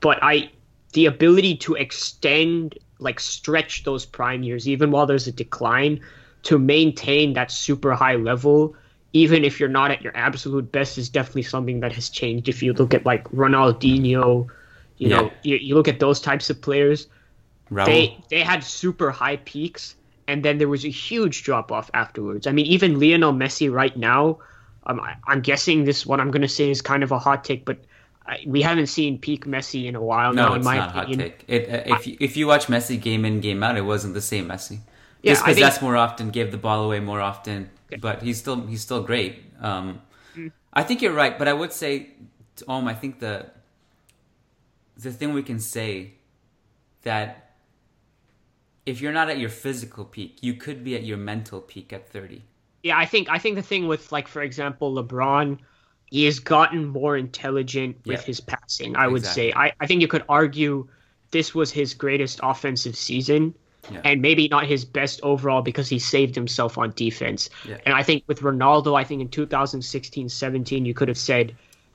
but I the ability to extend like stretch those prime years even while there's a decline to maintain that super high level, even if you're not at your absolute best, is definitely something that has changed. If you look at like Ronaldinho, you yeah. know, you, you, look at those types of players, Raul. they they had super high peaks, and then there was a huge drop off afterwards. I mean, even Lionel Messi right now, um, I, am guessing this what I'm going to say is kind of a hot take, but. I, we haven't seen peak Messi in a while no, now. it's in my not opinion. hot take. It, uh, if you, if you watch Messi game in game out, it wasn't the same Messi yeah, dispossessed think, more often, gave the ball away more often, but he's still he's still great. Um, mm. I think you're right, but I would say, Om, I think the the thing we can say that if you're not at your physical peak, you could be at your mental peak at 30. Yeah, I think I think the thing with like for example LeBron, he has gotten more intelligent with his passing. I would exactly. say I, I think you could argue this was his greatest offensive season yeah. and maybe not his best overall because he saved himself on defense. Yeah. And I think with Ronaldo, I think in 2016 17, you could have said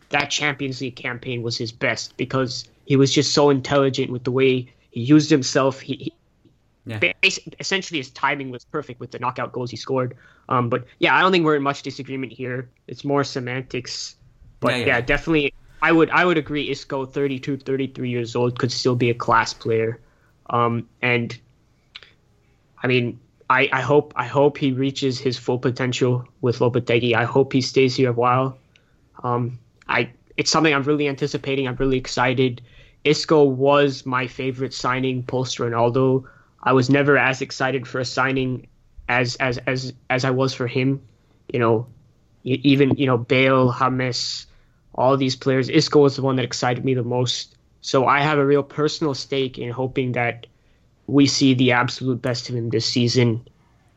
that Champions League campaign was his best because he was just so intelligent with the way he used himself. He, he yeah. essentially his timing was perfect with the knockout goals he scored. Um, but yeah, I don't think we're in much disagreement here. It's more semantics. But yeah, definitely I would I would agree Isco 32 33 years old could still be a class player. Um, and I mean, I, I hope I hope he reaches his full potential with Lopetegui. I hope he stays here a while. Um, I it's something I'm really anticipating. I'm really excited. Isco was my favorite signing post Ronaldo. I was never as excited for a signing as as as as I was for him. You know, even you know Bale, James, all these players. Isco was the one that excited me the most. So I have a real personal stake in hoping that we see the absolute best of him this season.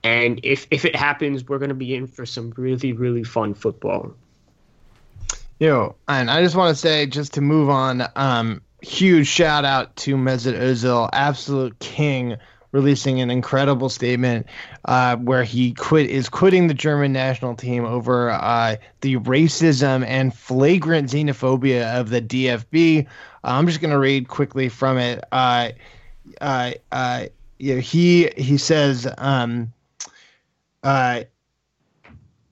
And if if it happens, we're going to be in for some really really fun football. Yo, and I just want to say, just to move on, um, huge shout out to Mesut Ozil, absolute king, releasing an incredible statement uh, where he quit is quitting the German national team over uh, the racism and flagrant xenophobia of the DFB. I'm just going to read quickly from it. Uh, uh, uh, you know, he he says. Um, uh,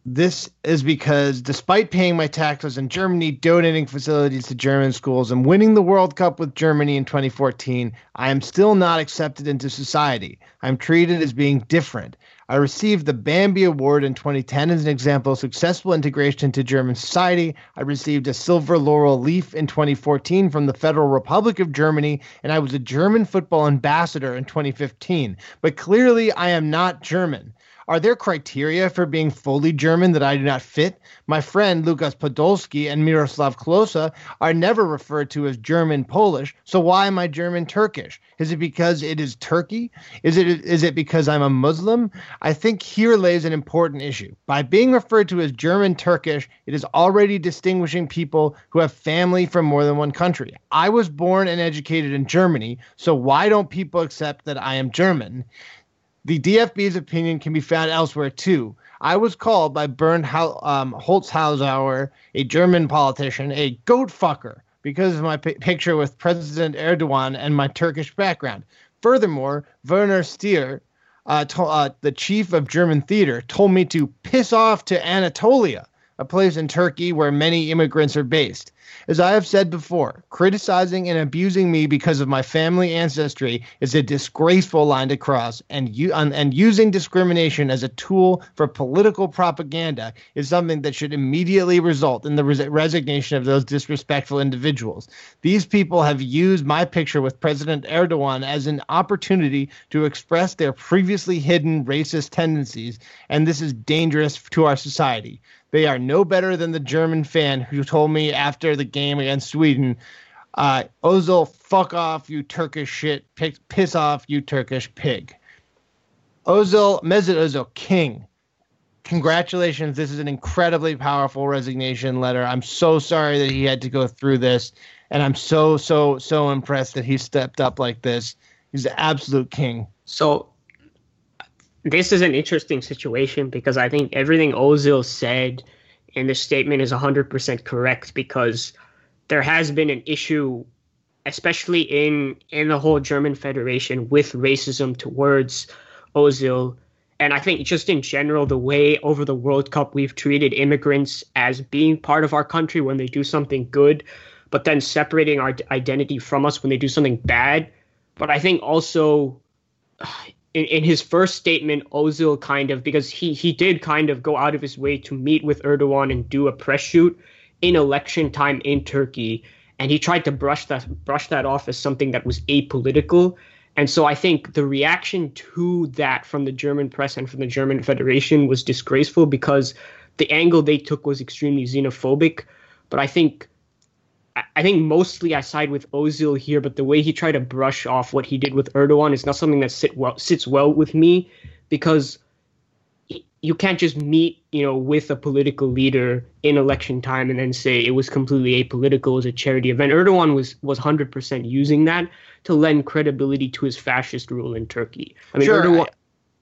this is because despite paying my taxes in Germany, donating facilities to German schools, and winning the World Cup with Germany in 2014, I am still not accepted into society. I'm treated as being different. I received the Bambi Award in 2010 as an example of successful integration into German society. I received a Silver Laurel Leaf in 2014 from the Federal Republic of Germany, and I was a German football ambassador in 2015. But clearly, I am not German. Are there criteria for being fully German that I do not fit? My friend Lukas Podolski and Miroslav Klose are never referred to as German Polish, so why am I German Turkish? Is it because it is Turkey? Is it is it because I'm a Muslim? I think here lays an important issue. By being referred to as German Turkish, it is already distinguishing people who have family from more than one country. I was born and educated in Germany, so why don't people accept that I am German? The DFB's opinion can be found elsewhere too. I was called by Bernd um, Holzhauer, a German politician, a goat fucker because of my p- picture with President Erdogan and my Turkish background. Furthermore, Werner Steer, uh, to, uh, the chief of German theater, told me to piss off to Anatolia, a place in Turkey where many immigrants are based. As I have said before, criticizing and abusing me because of my family ancestry is a disgraceful line to cross, and you and using discrimination as a tool for political propaganda is something that should immediately result in the res- resignation of those disrespectful individuals. These people have used my picture with President Erdogan as an opportunity to express their previously hidden racist tendencies, and this is dangerous to our society. They are no better than the German fan who told me after the game against Sweden, uh, Ozil, fuck off, you Turkish shit. piss off, you Turkish pig. Ozil, Mesut Ozil, king. Congratulations. This is an incredibly powerful resignation letter. I'm so sorry that he had to go through this. And I'm so, so, so impressed that he stepped up like this. He's the absolute king. So this is an interesting situation because I think everything Ozil said in the statement is 100% correct because there has been an issue especially in in the whole German Federation with racism towards Ozil. And I think just in general the way over the World Cup we've treated immigrants as being part of our country when they do something good but then separating our identity from us when they do something bad. But I think also in, in his first statement, Ozil kind of because he he did kind of go out of his way to meet with Erdogan and do a press shoot in election time in Turkey, and he tried to brush that brush that off as something that was apolitical. And so I think the reaction to that from the German press and from the German Federation was disgraceful because the angle they took was extremely xenophobic. But I think I think mostly I side with Ozil here, but the way he tried to brush off what he did with Erdogan is not something that sit well sits well with me because you can't just meet, you know, with a political leader in election time and then say it was completely apolitical as a charity event. Erdogan was was 100% using that to lend credibility to his fascist rule in Turkey. I mean, sure, Erdogan,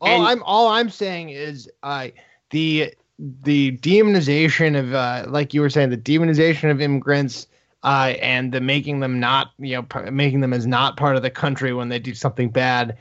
all and, I'm all I'm saying is uh, the the demonization of uh, like you were saying the demonization of immigrants uh, and the making them not, you know, making them as not part of the country when they do something bad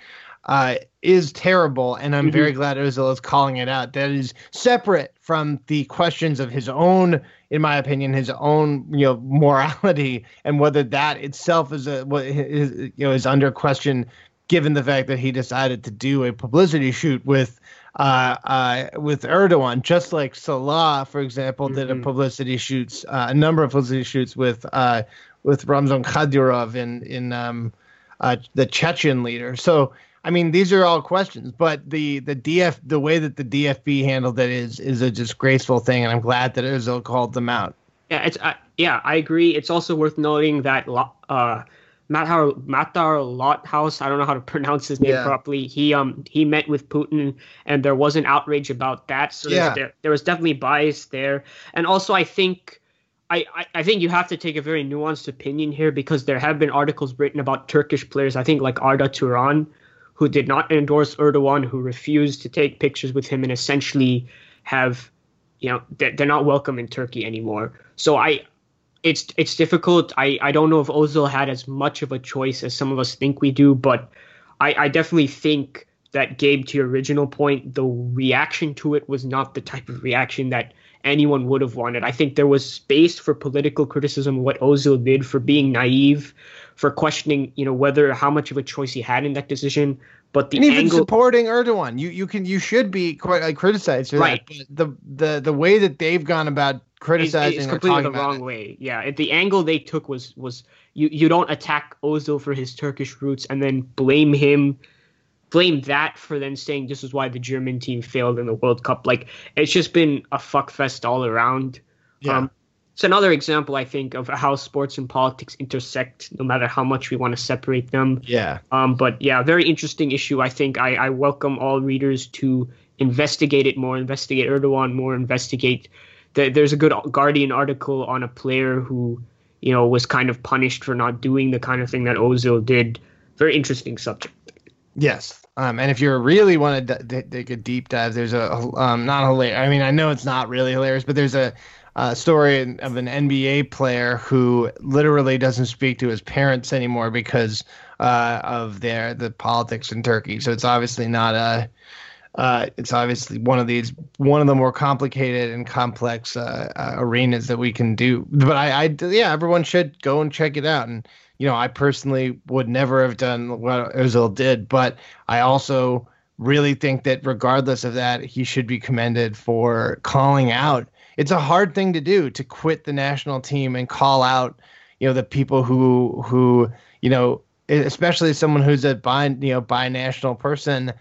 uh, is terrible. And I'm mm-hmm. very glad Ozil is calling it out. That is separate from the questions of his own, in my opinion, his own, you know, morality and whether that itself is a, what is, you know, is under question given the fact that he decided to do a publicity shoot with uh, uh, with Erdogan, just like Salah, for example, mm-hmm. did a mm-hmm. publicity shoots, uh, a number of publicity shoots with uh, with Ramzan Kadyrov in in um, uh, the Chechen leader. So, I mean, these are all questions, but the the DF the way that the DFB handled it is is a disgraceful thing, and I'm glad that Ozil called them out. Yeah, it's uh, yeah, I agree. It's also worth noting that Matar Matar Lothaus, I don't know how to pronounce his name Yeah. properly. He um he met with Putin, and there was an outrage about that. So Yeah. there, there was definitely bias there, and also I think. I, I, I think you have to take a very nuanced opinion here because there have been articles written about Turkish players, I think like Arda Turan, who did not endorse Erdogan, who refused to take pictures with him and essentially have, you know, they're, they're not welcome in Turkey anymore. So I, it's it's difficult. I, I don't know if Ozil had as much of a choice as some of us think we do, but I, I definitely think that Gabe, to your original point, the reaction to it was not the type of reaction that anyone would have wanted. I think there was space for political criticism of what Ozil did for being naive, for questioning, you know, whether how much of a choice he had in that decision. But the and even angle, supporting Erdogan. You you can you should be quite like criticized for Right. that. But the the the way that they've gone about criticizing is completely the wrong it- way. Yeah, the angle they took was was you you don't attack Ozil for his Turkish roots and then blame him, blame that for then saying this is why the German team failed in the World Cup. Like it's just been a fuck fest all around. Yeah. Um, it's another example, I think, of how sports and politics intersect, no matter how much we want to separate them. yeah. Um, but yeah, very interesting issue. I think I, I welcome all readers to investigate it more, investigate Erdogan more, investigate. The, there's a good Guardian article on a player who, you know, was kind of punished for not doing the kind of thing that Ozil did. Very interesting subject. Yes. Um, and if you really want to d- d- take a deep dive, there's a um, not hilarious. I mean, I know it's not really hilarious, but there's a, uh story of an NBA player who literally doesn't speak to his parents anymore because uh, of their the politics in Turkey. So it's obviously not a. Uh, it's obviously one of these one of the more complicated and complex uh, uh, arenas that we can do. But I, I, yeah, everyone should go and check it out. And you know, I personally would never have done what Ozil did, but I also really think that regardless of that, he should be commended for calling out. It's a hard thing to do to quit the national team and call out, you know, the people who who you know, especially someone who's a bi you know binational person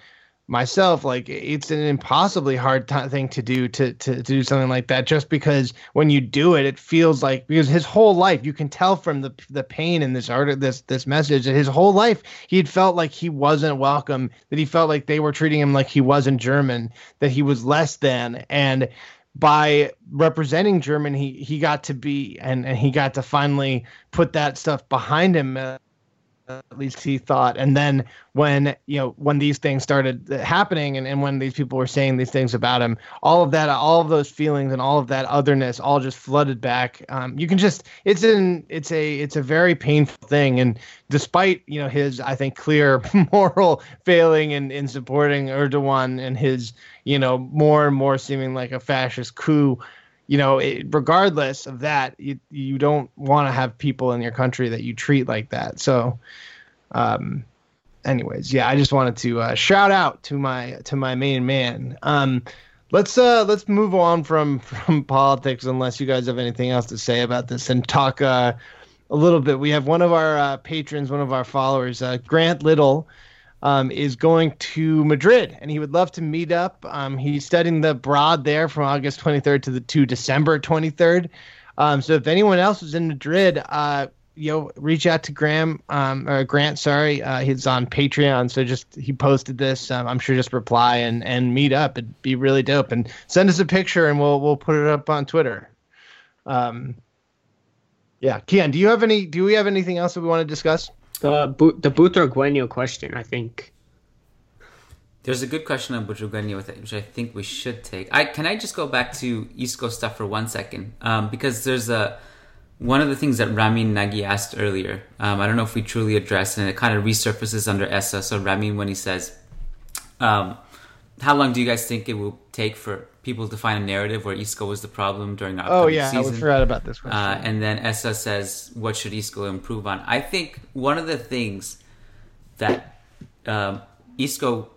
myself like it's an impossibly hard t- thing to do to, to to do something like that just because when you do it it feels like because his whole life you can tell from the the pain in this art this this message that his whole life he'd felt like he wasn't welcome that he felt like they were treating him like he wasn't german that he was less than and by representing Germany, he he got to be and, and he got to finally put that stuff behind him. Uh, at least he thought. And then when you know when these things started happening, and, and when these people were saying these things about him, all of that, all of those feelings, and all of that otherness, all just flooded back. Um, you can just it's an it's a it's a very painful thing. And despite you know his I think clear moral failing in in supporting Erdogan and his you know more and more seeming like a fascist coup you know, it, regardless of that, you you don't want to have people in your country that you treat like that. So, um, anyways, yeah, I just wanted to uh, shout out to my to my main man. Um, let's uh let's move on from from politics, unless you guys have anything else to say about this, and talk uh, a little bit. We have one of our uh, patrons, one of our followers, uh, Grant Little um, is going to Madrid, and he would love to meet up. Um, he's studying the broad there from August 23rd to the to December 23rd. Um, so if anyone else is in Madrid, uh, you know, reach out to Graham um, or Grant. Sorry, uh, he's on Patreon, so just he posted this. Um, I'm sure just reply and and meet up. It'd be really dope, and send us a picture, and we'll we'll put it up on Twitter. Um, yeah, Kiyan, do you have any? Do we have anything else that we want to discuss? The Bu- Butragueño question, I think. There's a good question on Butragueño, which I think we should take. I can I just go back to Isco stuff for one second, um, because there's a one of the things that Ramin Nagy asked earlier. Um, I don't know if we truly addressed, and it kind of resurfaces under ESSA. So Ramin, when he says, um, "How long do you guys think it will take for people define a narrative where Isco was the problem during our Oh yeah, I season?" forgot about this question. Uh, and then Essa says, "What should Isco improve on?" I think one of the things that um, Isco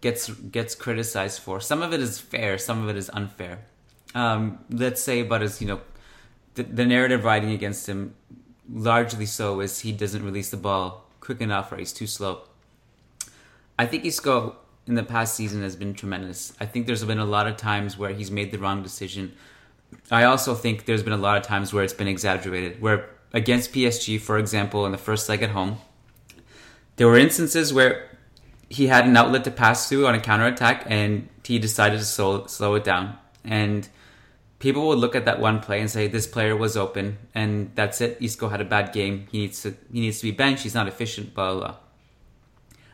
gets gets criticized for, some of it is fair, some of it is unfair. Um, let's say about his, you know, the, the narrative writing against him, largely so, is he doesn't release the ball quick enough or he's too slow. I think Isco in the past season has been tremendous. I think there's been a lot of times where he's made the wrong decision. I also think there's been a lot of times where it's been exaggerated, where against PSG, for example, in the first leg at home, there were instances where he had an outlet to pass through on a counterattack and he decided to slow, slow it down. And people would look at that one play and say this player was open and that's it. Isco had a bad game. He needs to he needs to be benched. He's not efficient. Blah blah. blah.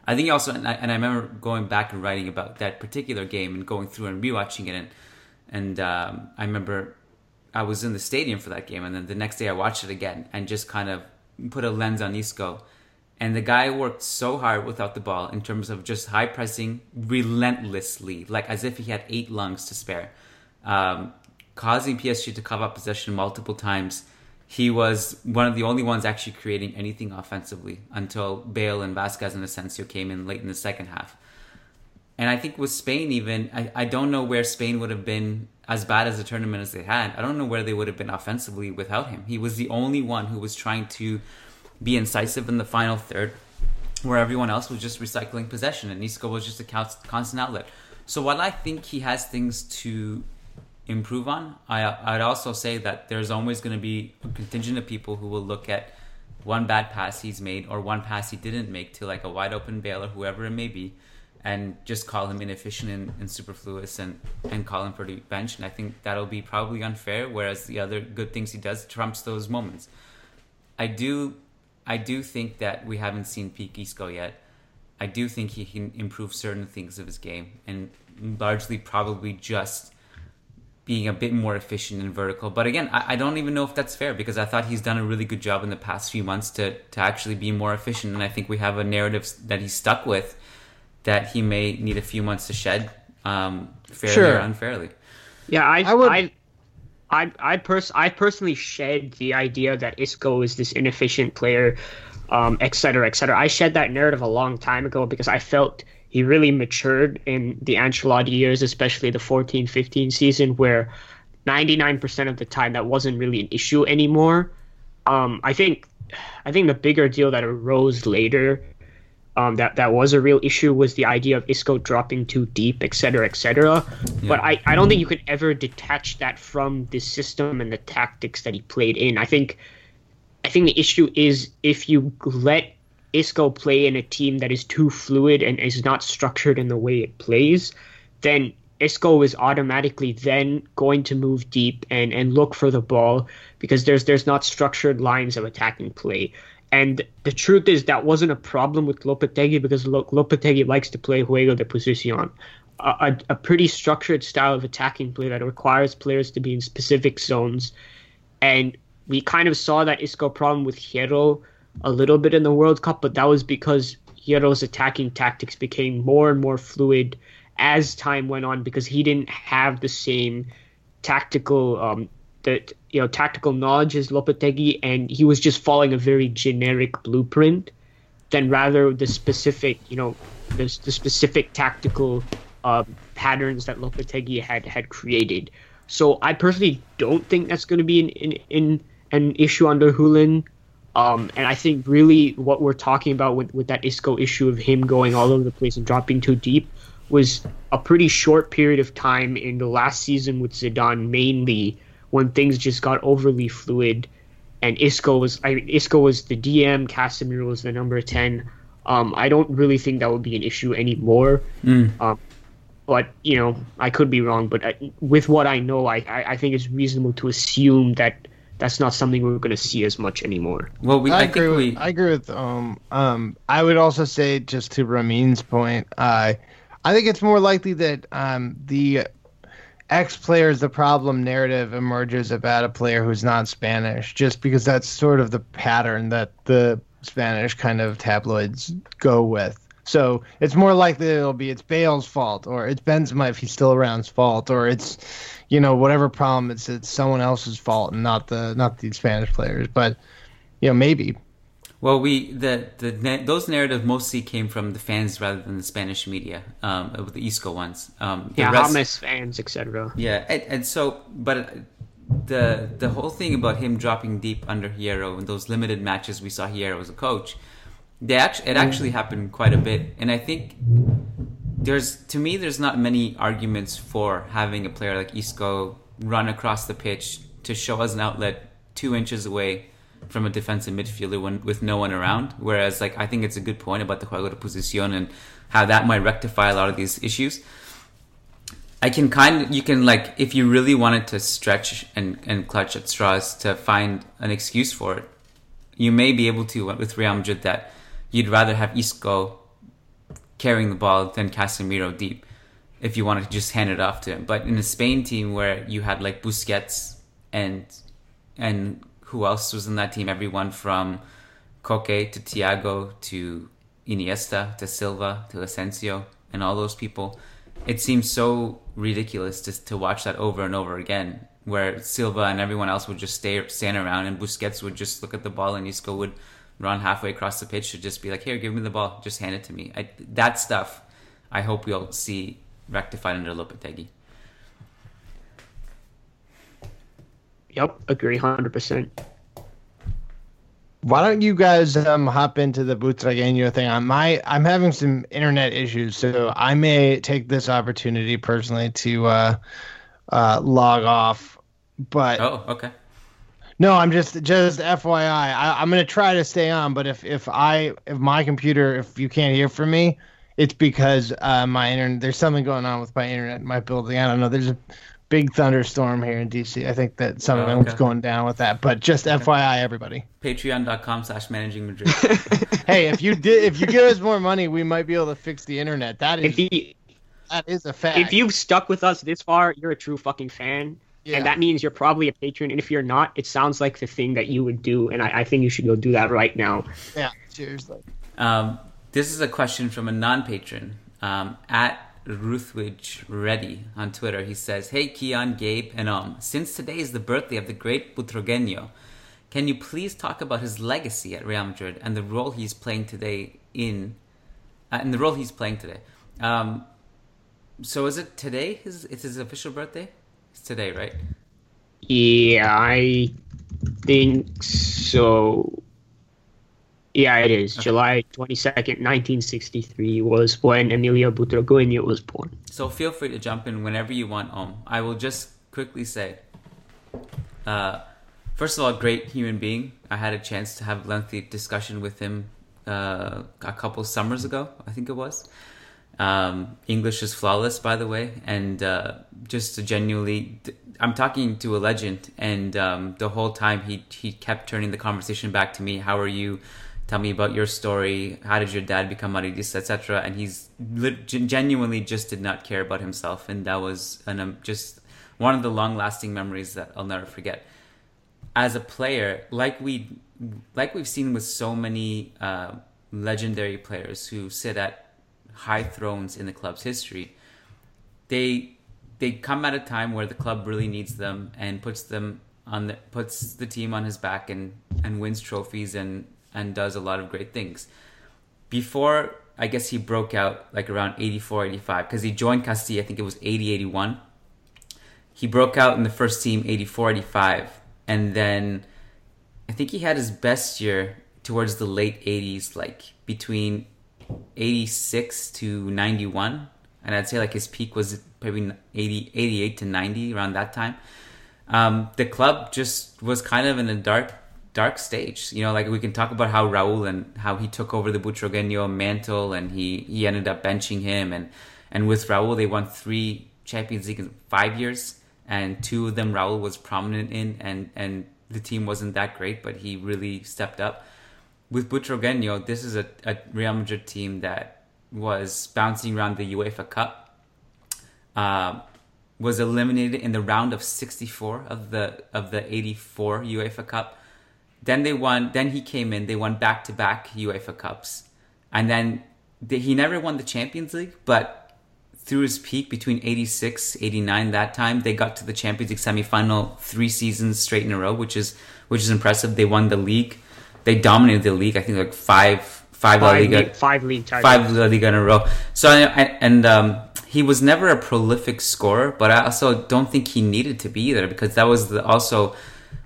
I think also, and I, and I, remember going back and writing about that particular game and going through and rewatching it, and and um, I remember I was in the stadium for that game, and then the next day I watched it again and just kind of put a lens on Isco, and the guy worked so hard without the ball in terms of just high pressing relentlessly, like as if he had eight lungs to spare, um, causing PSG to cover up possession multiple times he was one of the only ones actually creating anything offensively until Bale and Vazquez and Asensio came in late in the second half. And I think with Spain, even, I, I don't know where Spain would have been as bad as the tournament as they had. I don't know where they would have been offensively without him. He was the only one who was trying to be incisive in the final third, where everyone else was just recycling possession, and Isco was just a constant outlet. So while I think he has things to improve on. I I'd also say that there's always going to be a contingent of people who will look at one bad pass he's made or one pass he didn't make to like a wide open Bale or whoever it may be, and just call him inefficient and, and superfluous and and call him for the bench. And I think that'll be probably unfair. Whereas the other good things he does trumps those moments. I do I do think that we haven't seen peak Isco yet. I do think he can improve certain things of his game, and largely probably just being a bit more efficient and vertical. But again, I, I, don't even know if that's fair because I thought he's done a really good job in the past few months to to actually be more efficient. And I think we have a narrative that he's stuck with that he may need a few months to shed, um, fairly sure. or unfairly. Yeah, I, I would. I, I, I, pers- I personally shed the idea that Isco is this inefficient player, um, et cetera, et cetera. I shed that narrative a long time ago because I felt he really matured in the Ancelotti years, especially the 14 15 season, where 99% of the time that wasn't really an issue anymore. Um, I think I think the bigger deal that arose later um, that that was a real issue was the idea of Isco dropping too deep, et cetera, et cetera. Yeah. But I, I don't think you could ever detach that from the system and the tactics that he played in. I think I think the issue is if you let Isco play in a team that is too fluid and is not structured in the way it plays, then Isco is automatically then going to move deep and, and look for the ball because there's there's not structured lines of attacking play. And the truth is that wasn't a problem with Lopetegui because Lopetegui likes to play juego de posición, a, a, a pretty structured style of attacking play that requires players to be in specific zones. And we kind of saw that Isco problem with Hierro a little bit in the World Cup, but that was because Hierro's attacking tactics became more and more fluid as time went on because he didn't have the same tactical um, that you know tactical knowledge as Lopetegui, and he was just following a very generic blueprint than rather the specific you know the, the specific tactical uh, patterns that Lopetegui had had created. So I personally don't think that's going to be an, in an issue under Julen. Um, and I think really what we're talking about with, with that Isco issue of him going all over the place and dropping too deep was a pretty short period of time in the last season with Zidane, mainly when things just got overly fluid. And Isco was I mean, Isco was the DM, Casemiro was the number ten. Um, I don't really think that would be an issue anymore. Mm. Um, but you know, I could be wrong. But I, with what I know, I, I, I think it's reasonable to assume that that's not something we're going to see as much anymore. Well, we, I, I agree. With, we... I agree with um um. I would also say just to Ramin's point, uh, I think it's more likely that um the X player is the problem narrative emerges about a player who's not Spanish, just because that's sort of the pattern that the Spanish kind of tabloids go with. So it's more likely it'll be it's Bale's fault, or it's Benzema if he's still around's fault, or it's you know whatever problem it's it's someone else's fault and not the not the Spanish players. But you know maybe. Well, we the the those narratives mostly came from the fans rather than the Spanish media, um, the Isco ones. Um, yeah, rest, James fans, etc. Yeah, and, and so but the the whole thing about him dropping deep under Hierro and those limited matches we saw Hierro as a coach they actually, it actually happened quite a bit, and I think there's to me there's not many arguments for having a player like Isco run across the pitch to show us an outlet two inches away from a defensive midfielder when, with no one around. Whereas, like, I think it's a good point about the juego de posición and how that might rectify a lot of these issues. I can kind of, you can like, if you really wanted to stretch and, and clutch at straws to find an excuse for it, you may be able to with Real Madrid that you'd rather have Isco carrying the ball than Casemiro deep if you wanted to just hand it off to him. But in a Spain team where you had like Busquets and and who else was in that team? Everyone from Koke to Thiago to Iniesta to Silva to Asensio and all those people. It seems so ridiculous just to watch that over and over again, where Silva and everyone else would just stay stand around and Busquets would just look at the ball and Isco would run halfway across the pitch to just be like, "Here, give me the ball, just hand it to me." I, that stuff, I hope we'll see rectified under Lopetegui. Yep, agree, hundred percent. Why don't you guys um, hop into the Butragueño thing? On my, I'm having some internet issues, so I may take this opportunity personally to uh, uh, log off. But oh, okay. No, I'm just just FYI. I, I'm gonna try to stay on, but if if I if my computer if you can't hear from me, it's because uh, my internet. There's something going on with my internet in my building. I don't know. There's a big thunderstorm here in DC. I think that something's oh, okay. going down with that. But just okay. FYI, everybody. Patreon.com slash managing Madrid. hey, if you did, if you give us more money, we might be able to fix the internet. That is. He, that is a fact. If you've stuck with us this far, you're a true fucking fan. Yeah. And that means you're probably a patron. And if you're not, it sounds like the thing that you would do. And I, I think you should go do that right now. Yeah, seriously. Um, this is a question from a non patron um, at Ruthwidge Reddy on Twitter. He says, Hey, Kiyan, Gabe, and um, since today is the birthday of the great Butragueño, can you please talk about his legacy at Real Madrid and the role he's playing today in, uh, and the role he's playing today? Um, so is it today? His it's his official birthday today, right? Yeah, I think so. Yeah, it is. Okay. July 22nd, 1963 was when Emilio Butragueño was born. So feel free to jump in whenever you want, Om. I will just quickly say, uh, first of all, great human being. I had a chance to have a lengthy discussion with him uh, a couple summers ago, I think it was. Um, English is flawless, by the way, and uh, just genuinely, I'm talking to a legend, and um, the whole time he he kept turning the conversation back to me. How are you? Tell me about your story. How did your dad become Madridista, etc. And he's genuinely just did not care about himself, and that was an, um, just one of the long-lasting memories that I'll never forget. As a player, like we like we've seen with so many uh, legendary players who sit at high thrones in the club's history, they they come at a time where the club really needs them and puts them on the, puts the team on his back and and wins trophies and and does a lot of great things. Before I guess he broke out like around 84 85 because he joined Castilla I think it was 80 81. He broke out in the first team 84 85 and then I think he had his best year towards the late 80s like between 86 to 91 and i'd say like his peak was probably 80 88 to 90 around that time. Um, the club just was kind of in a dark dark stage you know like we can talk about how raul and how he took over the butragueño mantle and he he ended up benching him and and with raul they won three champions league in five years and two of them raul was prominent in and and the team wasn't that great but he really stepped up with Butragueño, this is a, a, Real Madrid team that was bouncing around the UEFA Cup, uh, was eliminated in the round of 64 of the of the 84 UEFA Cup. Then they won. Then he came in. They won back to back UEFA Cups, and then they, he never won the Champions League. But through his peak between 86, 89, that time they got to the Champions League semifinal three seasons straight in a row, which is which is impressive. They won the league they dominated the league. I think like five five, five La Liga, league, five league titles. five La Liga in a row. So and um, he was never a prolific scorer, but I also don't think he needed to be either because that was the, also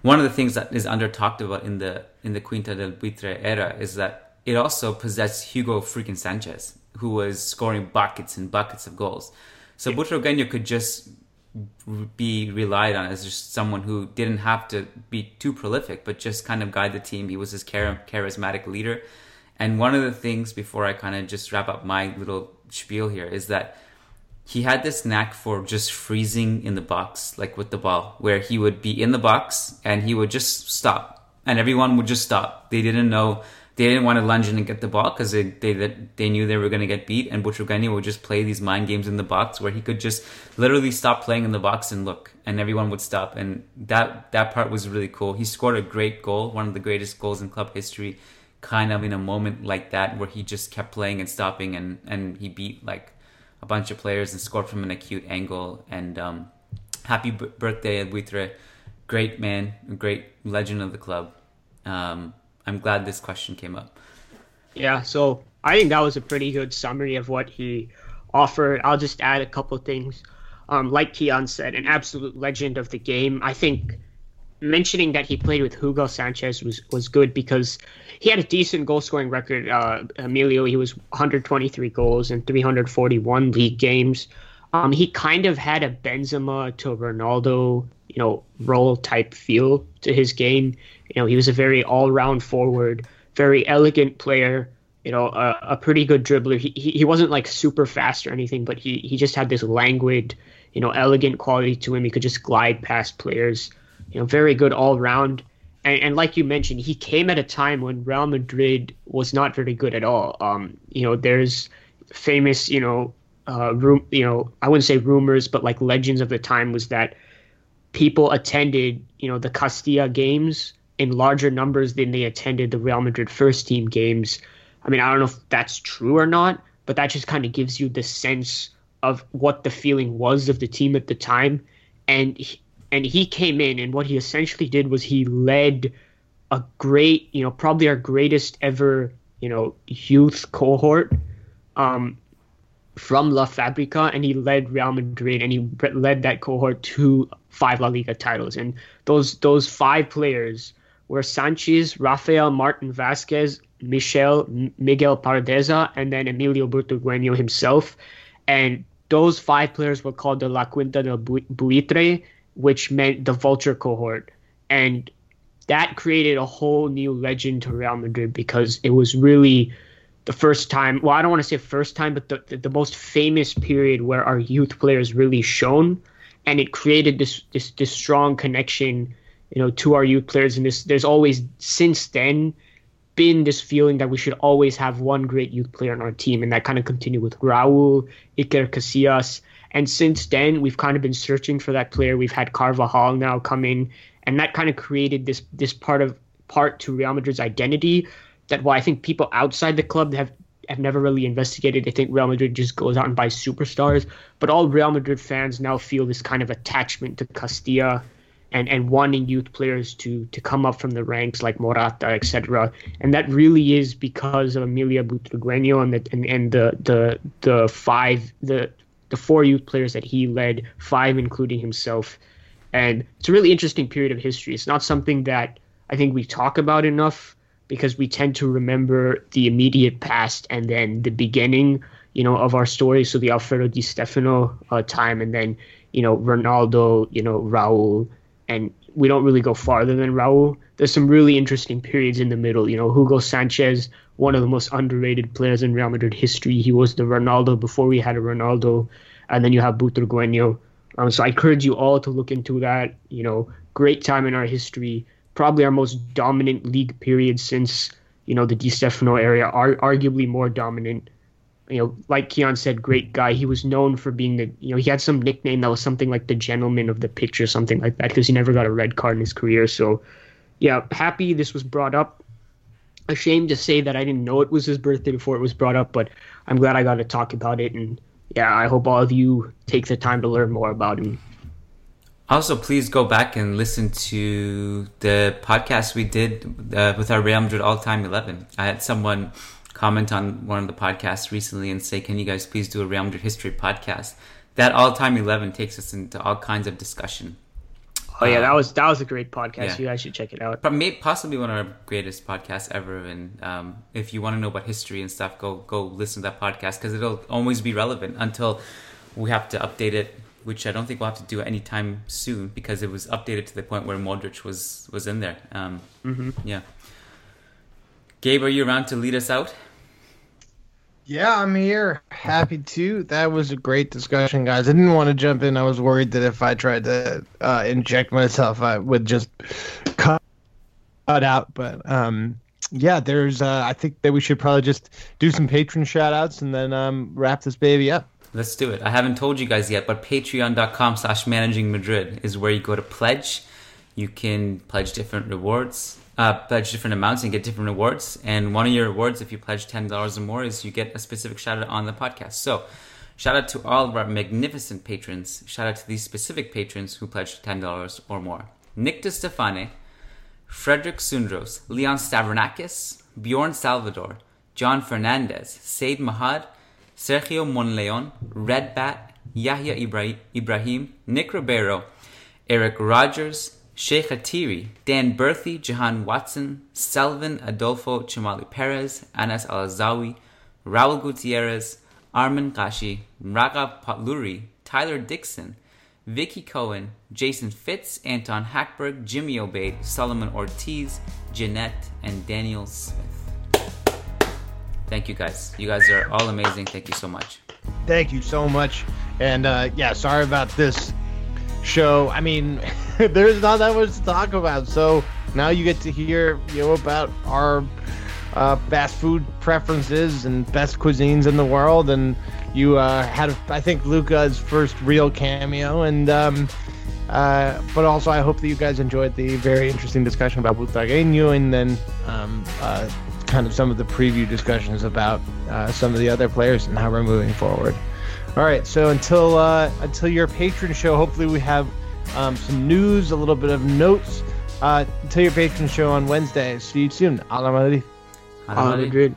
one of the things that is under talked about in the in the Quinta del Buitre era is that it also possessed Hugo freaking Sanchez, who was scoring buckets and buckets of goals. So Butragueño could just be relied on as just someone who didn't have to be too prolific, but just kind of guide the team. He was this char- charismatic leader. And one of the things before I kind of just wrap up my little spiel here is that he had this knack for just freezing in the box, like with the ball, where he would be in the box and he would just stop, and everyone would just stop. They didn't know they didn't want to lunge in and get the ball because they, they they knew they were going to get beat. And Butragueño would just play these mind games in the box where he could just literally stop playing in the box and look, and everyone would stop. And that that part was really cool. He scored a great goal, one of the greatest goals in club history, kind of in a moment like that where he just kept playing and stopping, and and he beat like a bunch of players and scored from an acute angle. And um, happy b- birthday, Buitre. Great man, great legend of the club. Um, I'm glad this question came up. Yeah, so I think that was a pretty good summary of what he offered. I'll just add a couple things. Um, like Kiyan said, an absolute legend of the game. I think mentioning that he played with Hugo Sanchez was, was good because he had a decent goal scoring record. Uh, Emilio, he was 123 goals in 341 league games. Um, he kind of had a Benzema to Ronaldo, you know, role type feel to his game. You know, he was a very all round forward, very elegant player. You know, a, a pretty good dribbler. He, he he wasn't like super fast or anything, but he he just had this languid, you know, elegant quality to him. He could just glide past players. You know, very good all round. And, and like you mentioned, he came at a time when Real Madrid was not very good at all. Um, you know, there's famous, you know, uh, you know, I wouldn't say rumors, but like legends of the time was that people attended, you know, the Castilla games in larger numbers than they attended the Real Madrid first team games. I mean, I don't know if that's true or not, but that just kind of gives you the sense of what the feeling was of the team at the time. And he, and he came in, and what he essentially did was he led a great, you know, probably our greatest ever, you know, youth cohort um, from La Fabrica, and he led Real Madrid, and he led that cohort to five La Liga titles. And those those five players were Sanchez, Rafael Martin Vazquez, Michel, Miguel Pardeza, and then Emilio Butragueño himself. And those five players were called the La Quinta del Buitre, which meant the vulture cohort. And that created a whole new legend to Real Madrid because it was really the first time. Well, I don't want to say first time, but the, the, the most famous period where our youth players really shone, and it created this this this strong connection, you know, to our youth players. And this there's always since then been this feeling that we should always have one great youth player on our team, and that kind of continued with Raul, Iker Casillas, and since then, we've kind of been searching for that player. We've had Carvajal now come in, and that kind of created this this part of part to Real Madrid's identity. That while I think people outside the club have have never really investigated. They think Real Madrid just goes out and buys superstars, but all Real Madrid fans now feel this kind of attachment to Castilla and and wanting youth players to to come up from the ranks like Morata, etc. And that really is because of Emilio Butragueño and the and, and the the the five the the four youth players that he led, five including himself. And it's a really interesting period of history. It's not something that I think we talk about enough because we tend to remember the immediate past and then the beginning, you know, of our story. So the Alfredo Di Stefano uh, time, and then you know Ronaldo, you know Raul, and we don't really go farther than Raul. There's some really interesting periods in the middle. You know, Hugo Sanchez one of the most underrated players in Real Madrid history. He was the Ronaldo before we had a Ronaldo, and then you have Butragueño. Um, so I encourage you all to look into that. You know, great time in our history, probably our most dominant league period since you know the Di Stefano area, are arguably more dominant. You know, like Kiyan said, great guy. He was known for being the, you know, he had some nickname that was something like the gentleman of the pitch or something like that because he never got a red card in his career. So, yeah, happy this was brought up ashamed to say that I didn't know it was his birthday before it was brought up, but I'm glad I got to talk about it. And yeah, I hope all of you take the time to learn more about him. Also, please go back and listen to the podcast we did uh, with our Real Madrid All Time 11. I had someone comment on one of the podcasts recently and say, Can you guys please do a Real Madrid history podcast? That All Time 11 takes us into all kinds of discussion Oh yeah, that was that was a great podcast. Yeah. You guys should check it out. Maybe possibly one of our greatest podcasts ever. And um, if you want to know about history and stuff, go go listen to that podcast because it'll always be relevant until we have to update it which I don't think we'll have to do anytime soon because it was updated to the point where Modric was was in there. Um, Mm-hmm. Yeah. Gabe, are you around to lead us out? Yeah, I'm here. Happy to. That was a great discussion, guys. I didn't want to jump in. I was worried that if I tried to uh, inject myself, I would just cut, cut out. But um, yeah, there's. Uh, I think that we should probably just do some patron shout outs and then um, wrap this baby up. Let's do it. I haven't told you guys yet, but patreon.com slash managing Madrid is where you go to pledge. You can pledge different rewards, uh, pledge different amounts and get different rewards. And one of your rewards, if you pledge $10 or more, is you get a specific shout out on the podcast. So shout out to all of our magnificent patrons. Shout out to these specific patrons who pledged $10 or more. Nick DeStefane, Frederick Sundros, Leon Stavronakis, Bjorn Salvador, John Fernandez, Said Mahad, Sergio Monleon, Red Bat, Yahya Ibrahim, Nick Ribeiro, Eric Rogers, Sheikh Atiri, Dan Berthy, Jahan Watson, Selvin Adolfo Chamali Perez, Anas Al-Azawi, Raul Gutierrez, Armin Kashi, Raghav Patluri, Tyler Dixon, Vicky Cohen, Jason Fitz, Anton Hackberg, Jimmy Obeid, Solomon Ortiz, Jeanette, and Daniel Smith. Thank you guys. You guys are all amazing. Thank you so much. Thank you so much. And uh, yeah, sorry about this show. I mean, there's not that much to talk about. So now you get to hear you know about our uh, fast food preferences and best cuisines in the world. And you uh, had, I think, Luca's first real cameo. And um, uh, but also, I hope that you guys enjoyed the very interesting discussion about Butragueño and then um, uh, kind of some of the preview discussions about uh, some of the other players and how we're moving forward. All right, so until uh, until your patron show, hopefully we have um, some news, a little bit of notes. Uh, until your patron show on Wednesday. See you soon. Hala Madrid. Hala Madrid.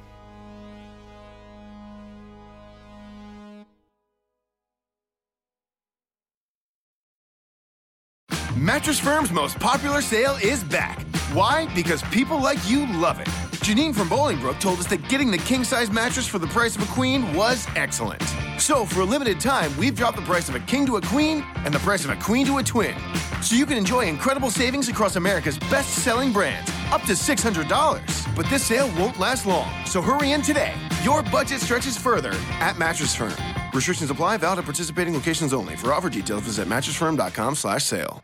Mattress Firm's most popular sale is back. Why? Because people like you love it. Janine from Bolingbrook told us that getting the king size mattress for the price of a queen was excellent. So, for a limited time, we've dropped the price of a king to a queen and the price of a queen to a twin. So you can enjoy incredible savings across America's best selling brands, up to $600. But this sale won't last long, so hurry in today. Your budget stretches further at Mattress Firm. Restrictions apply, valid at participating locations only. For offer details, visit mattressfirm.com slash sale.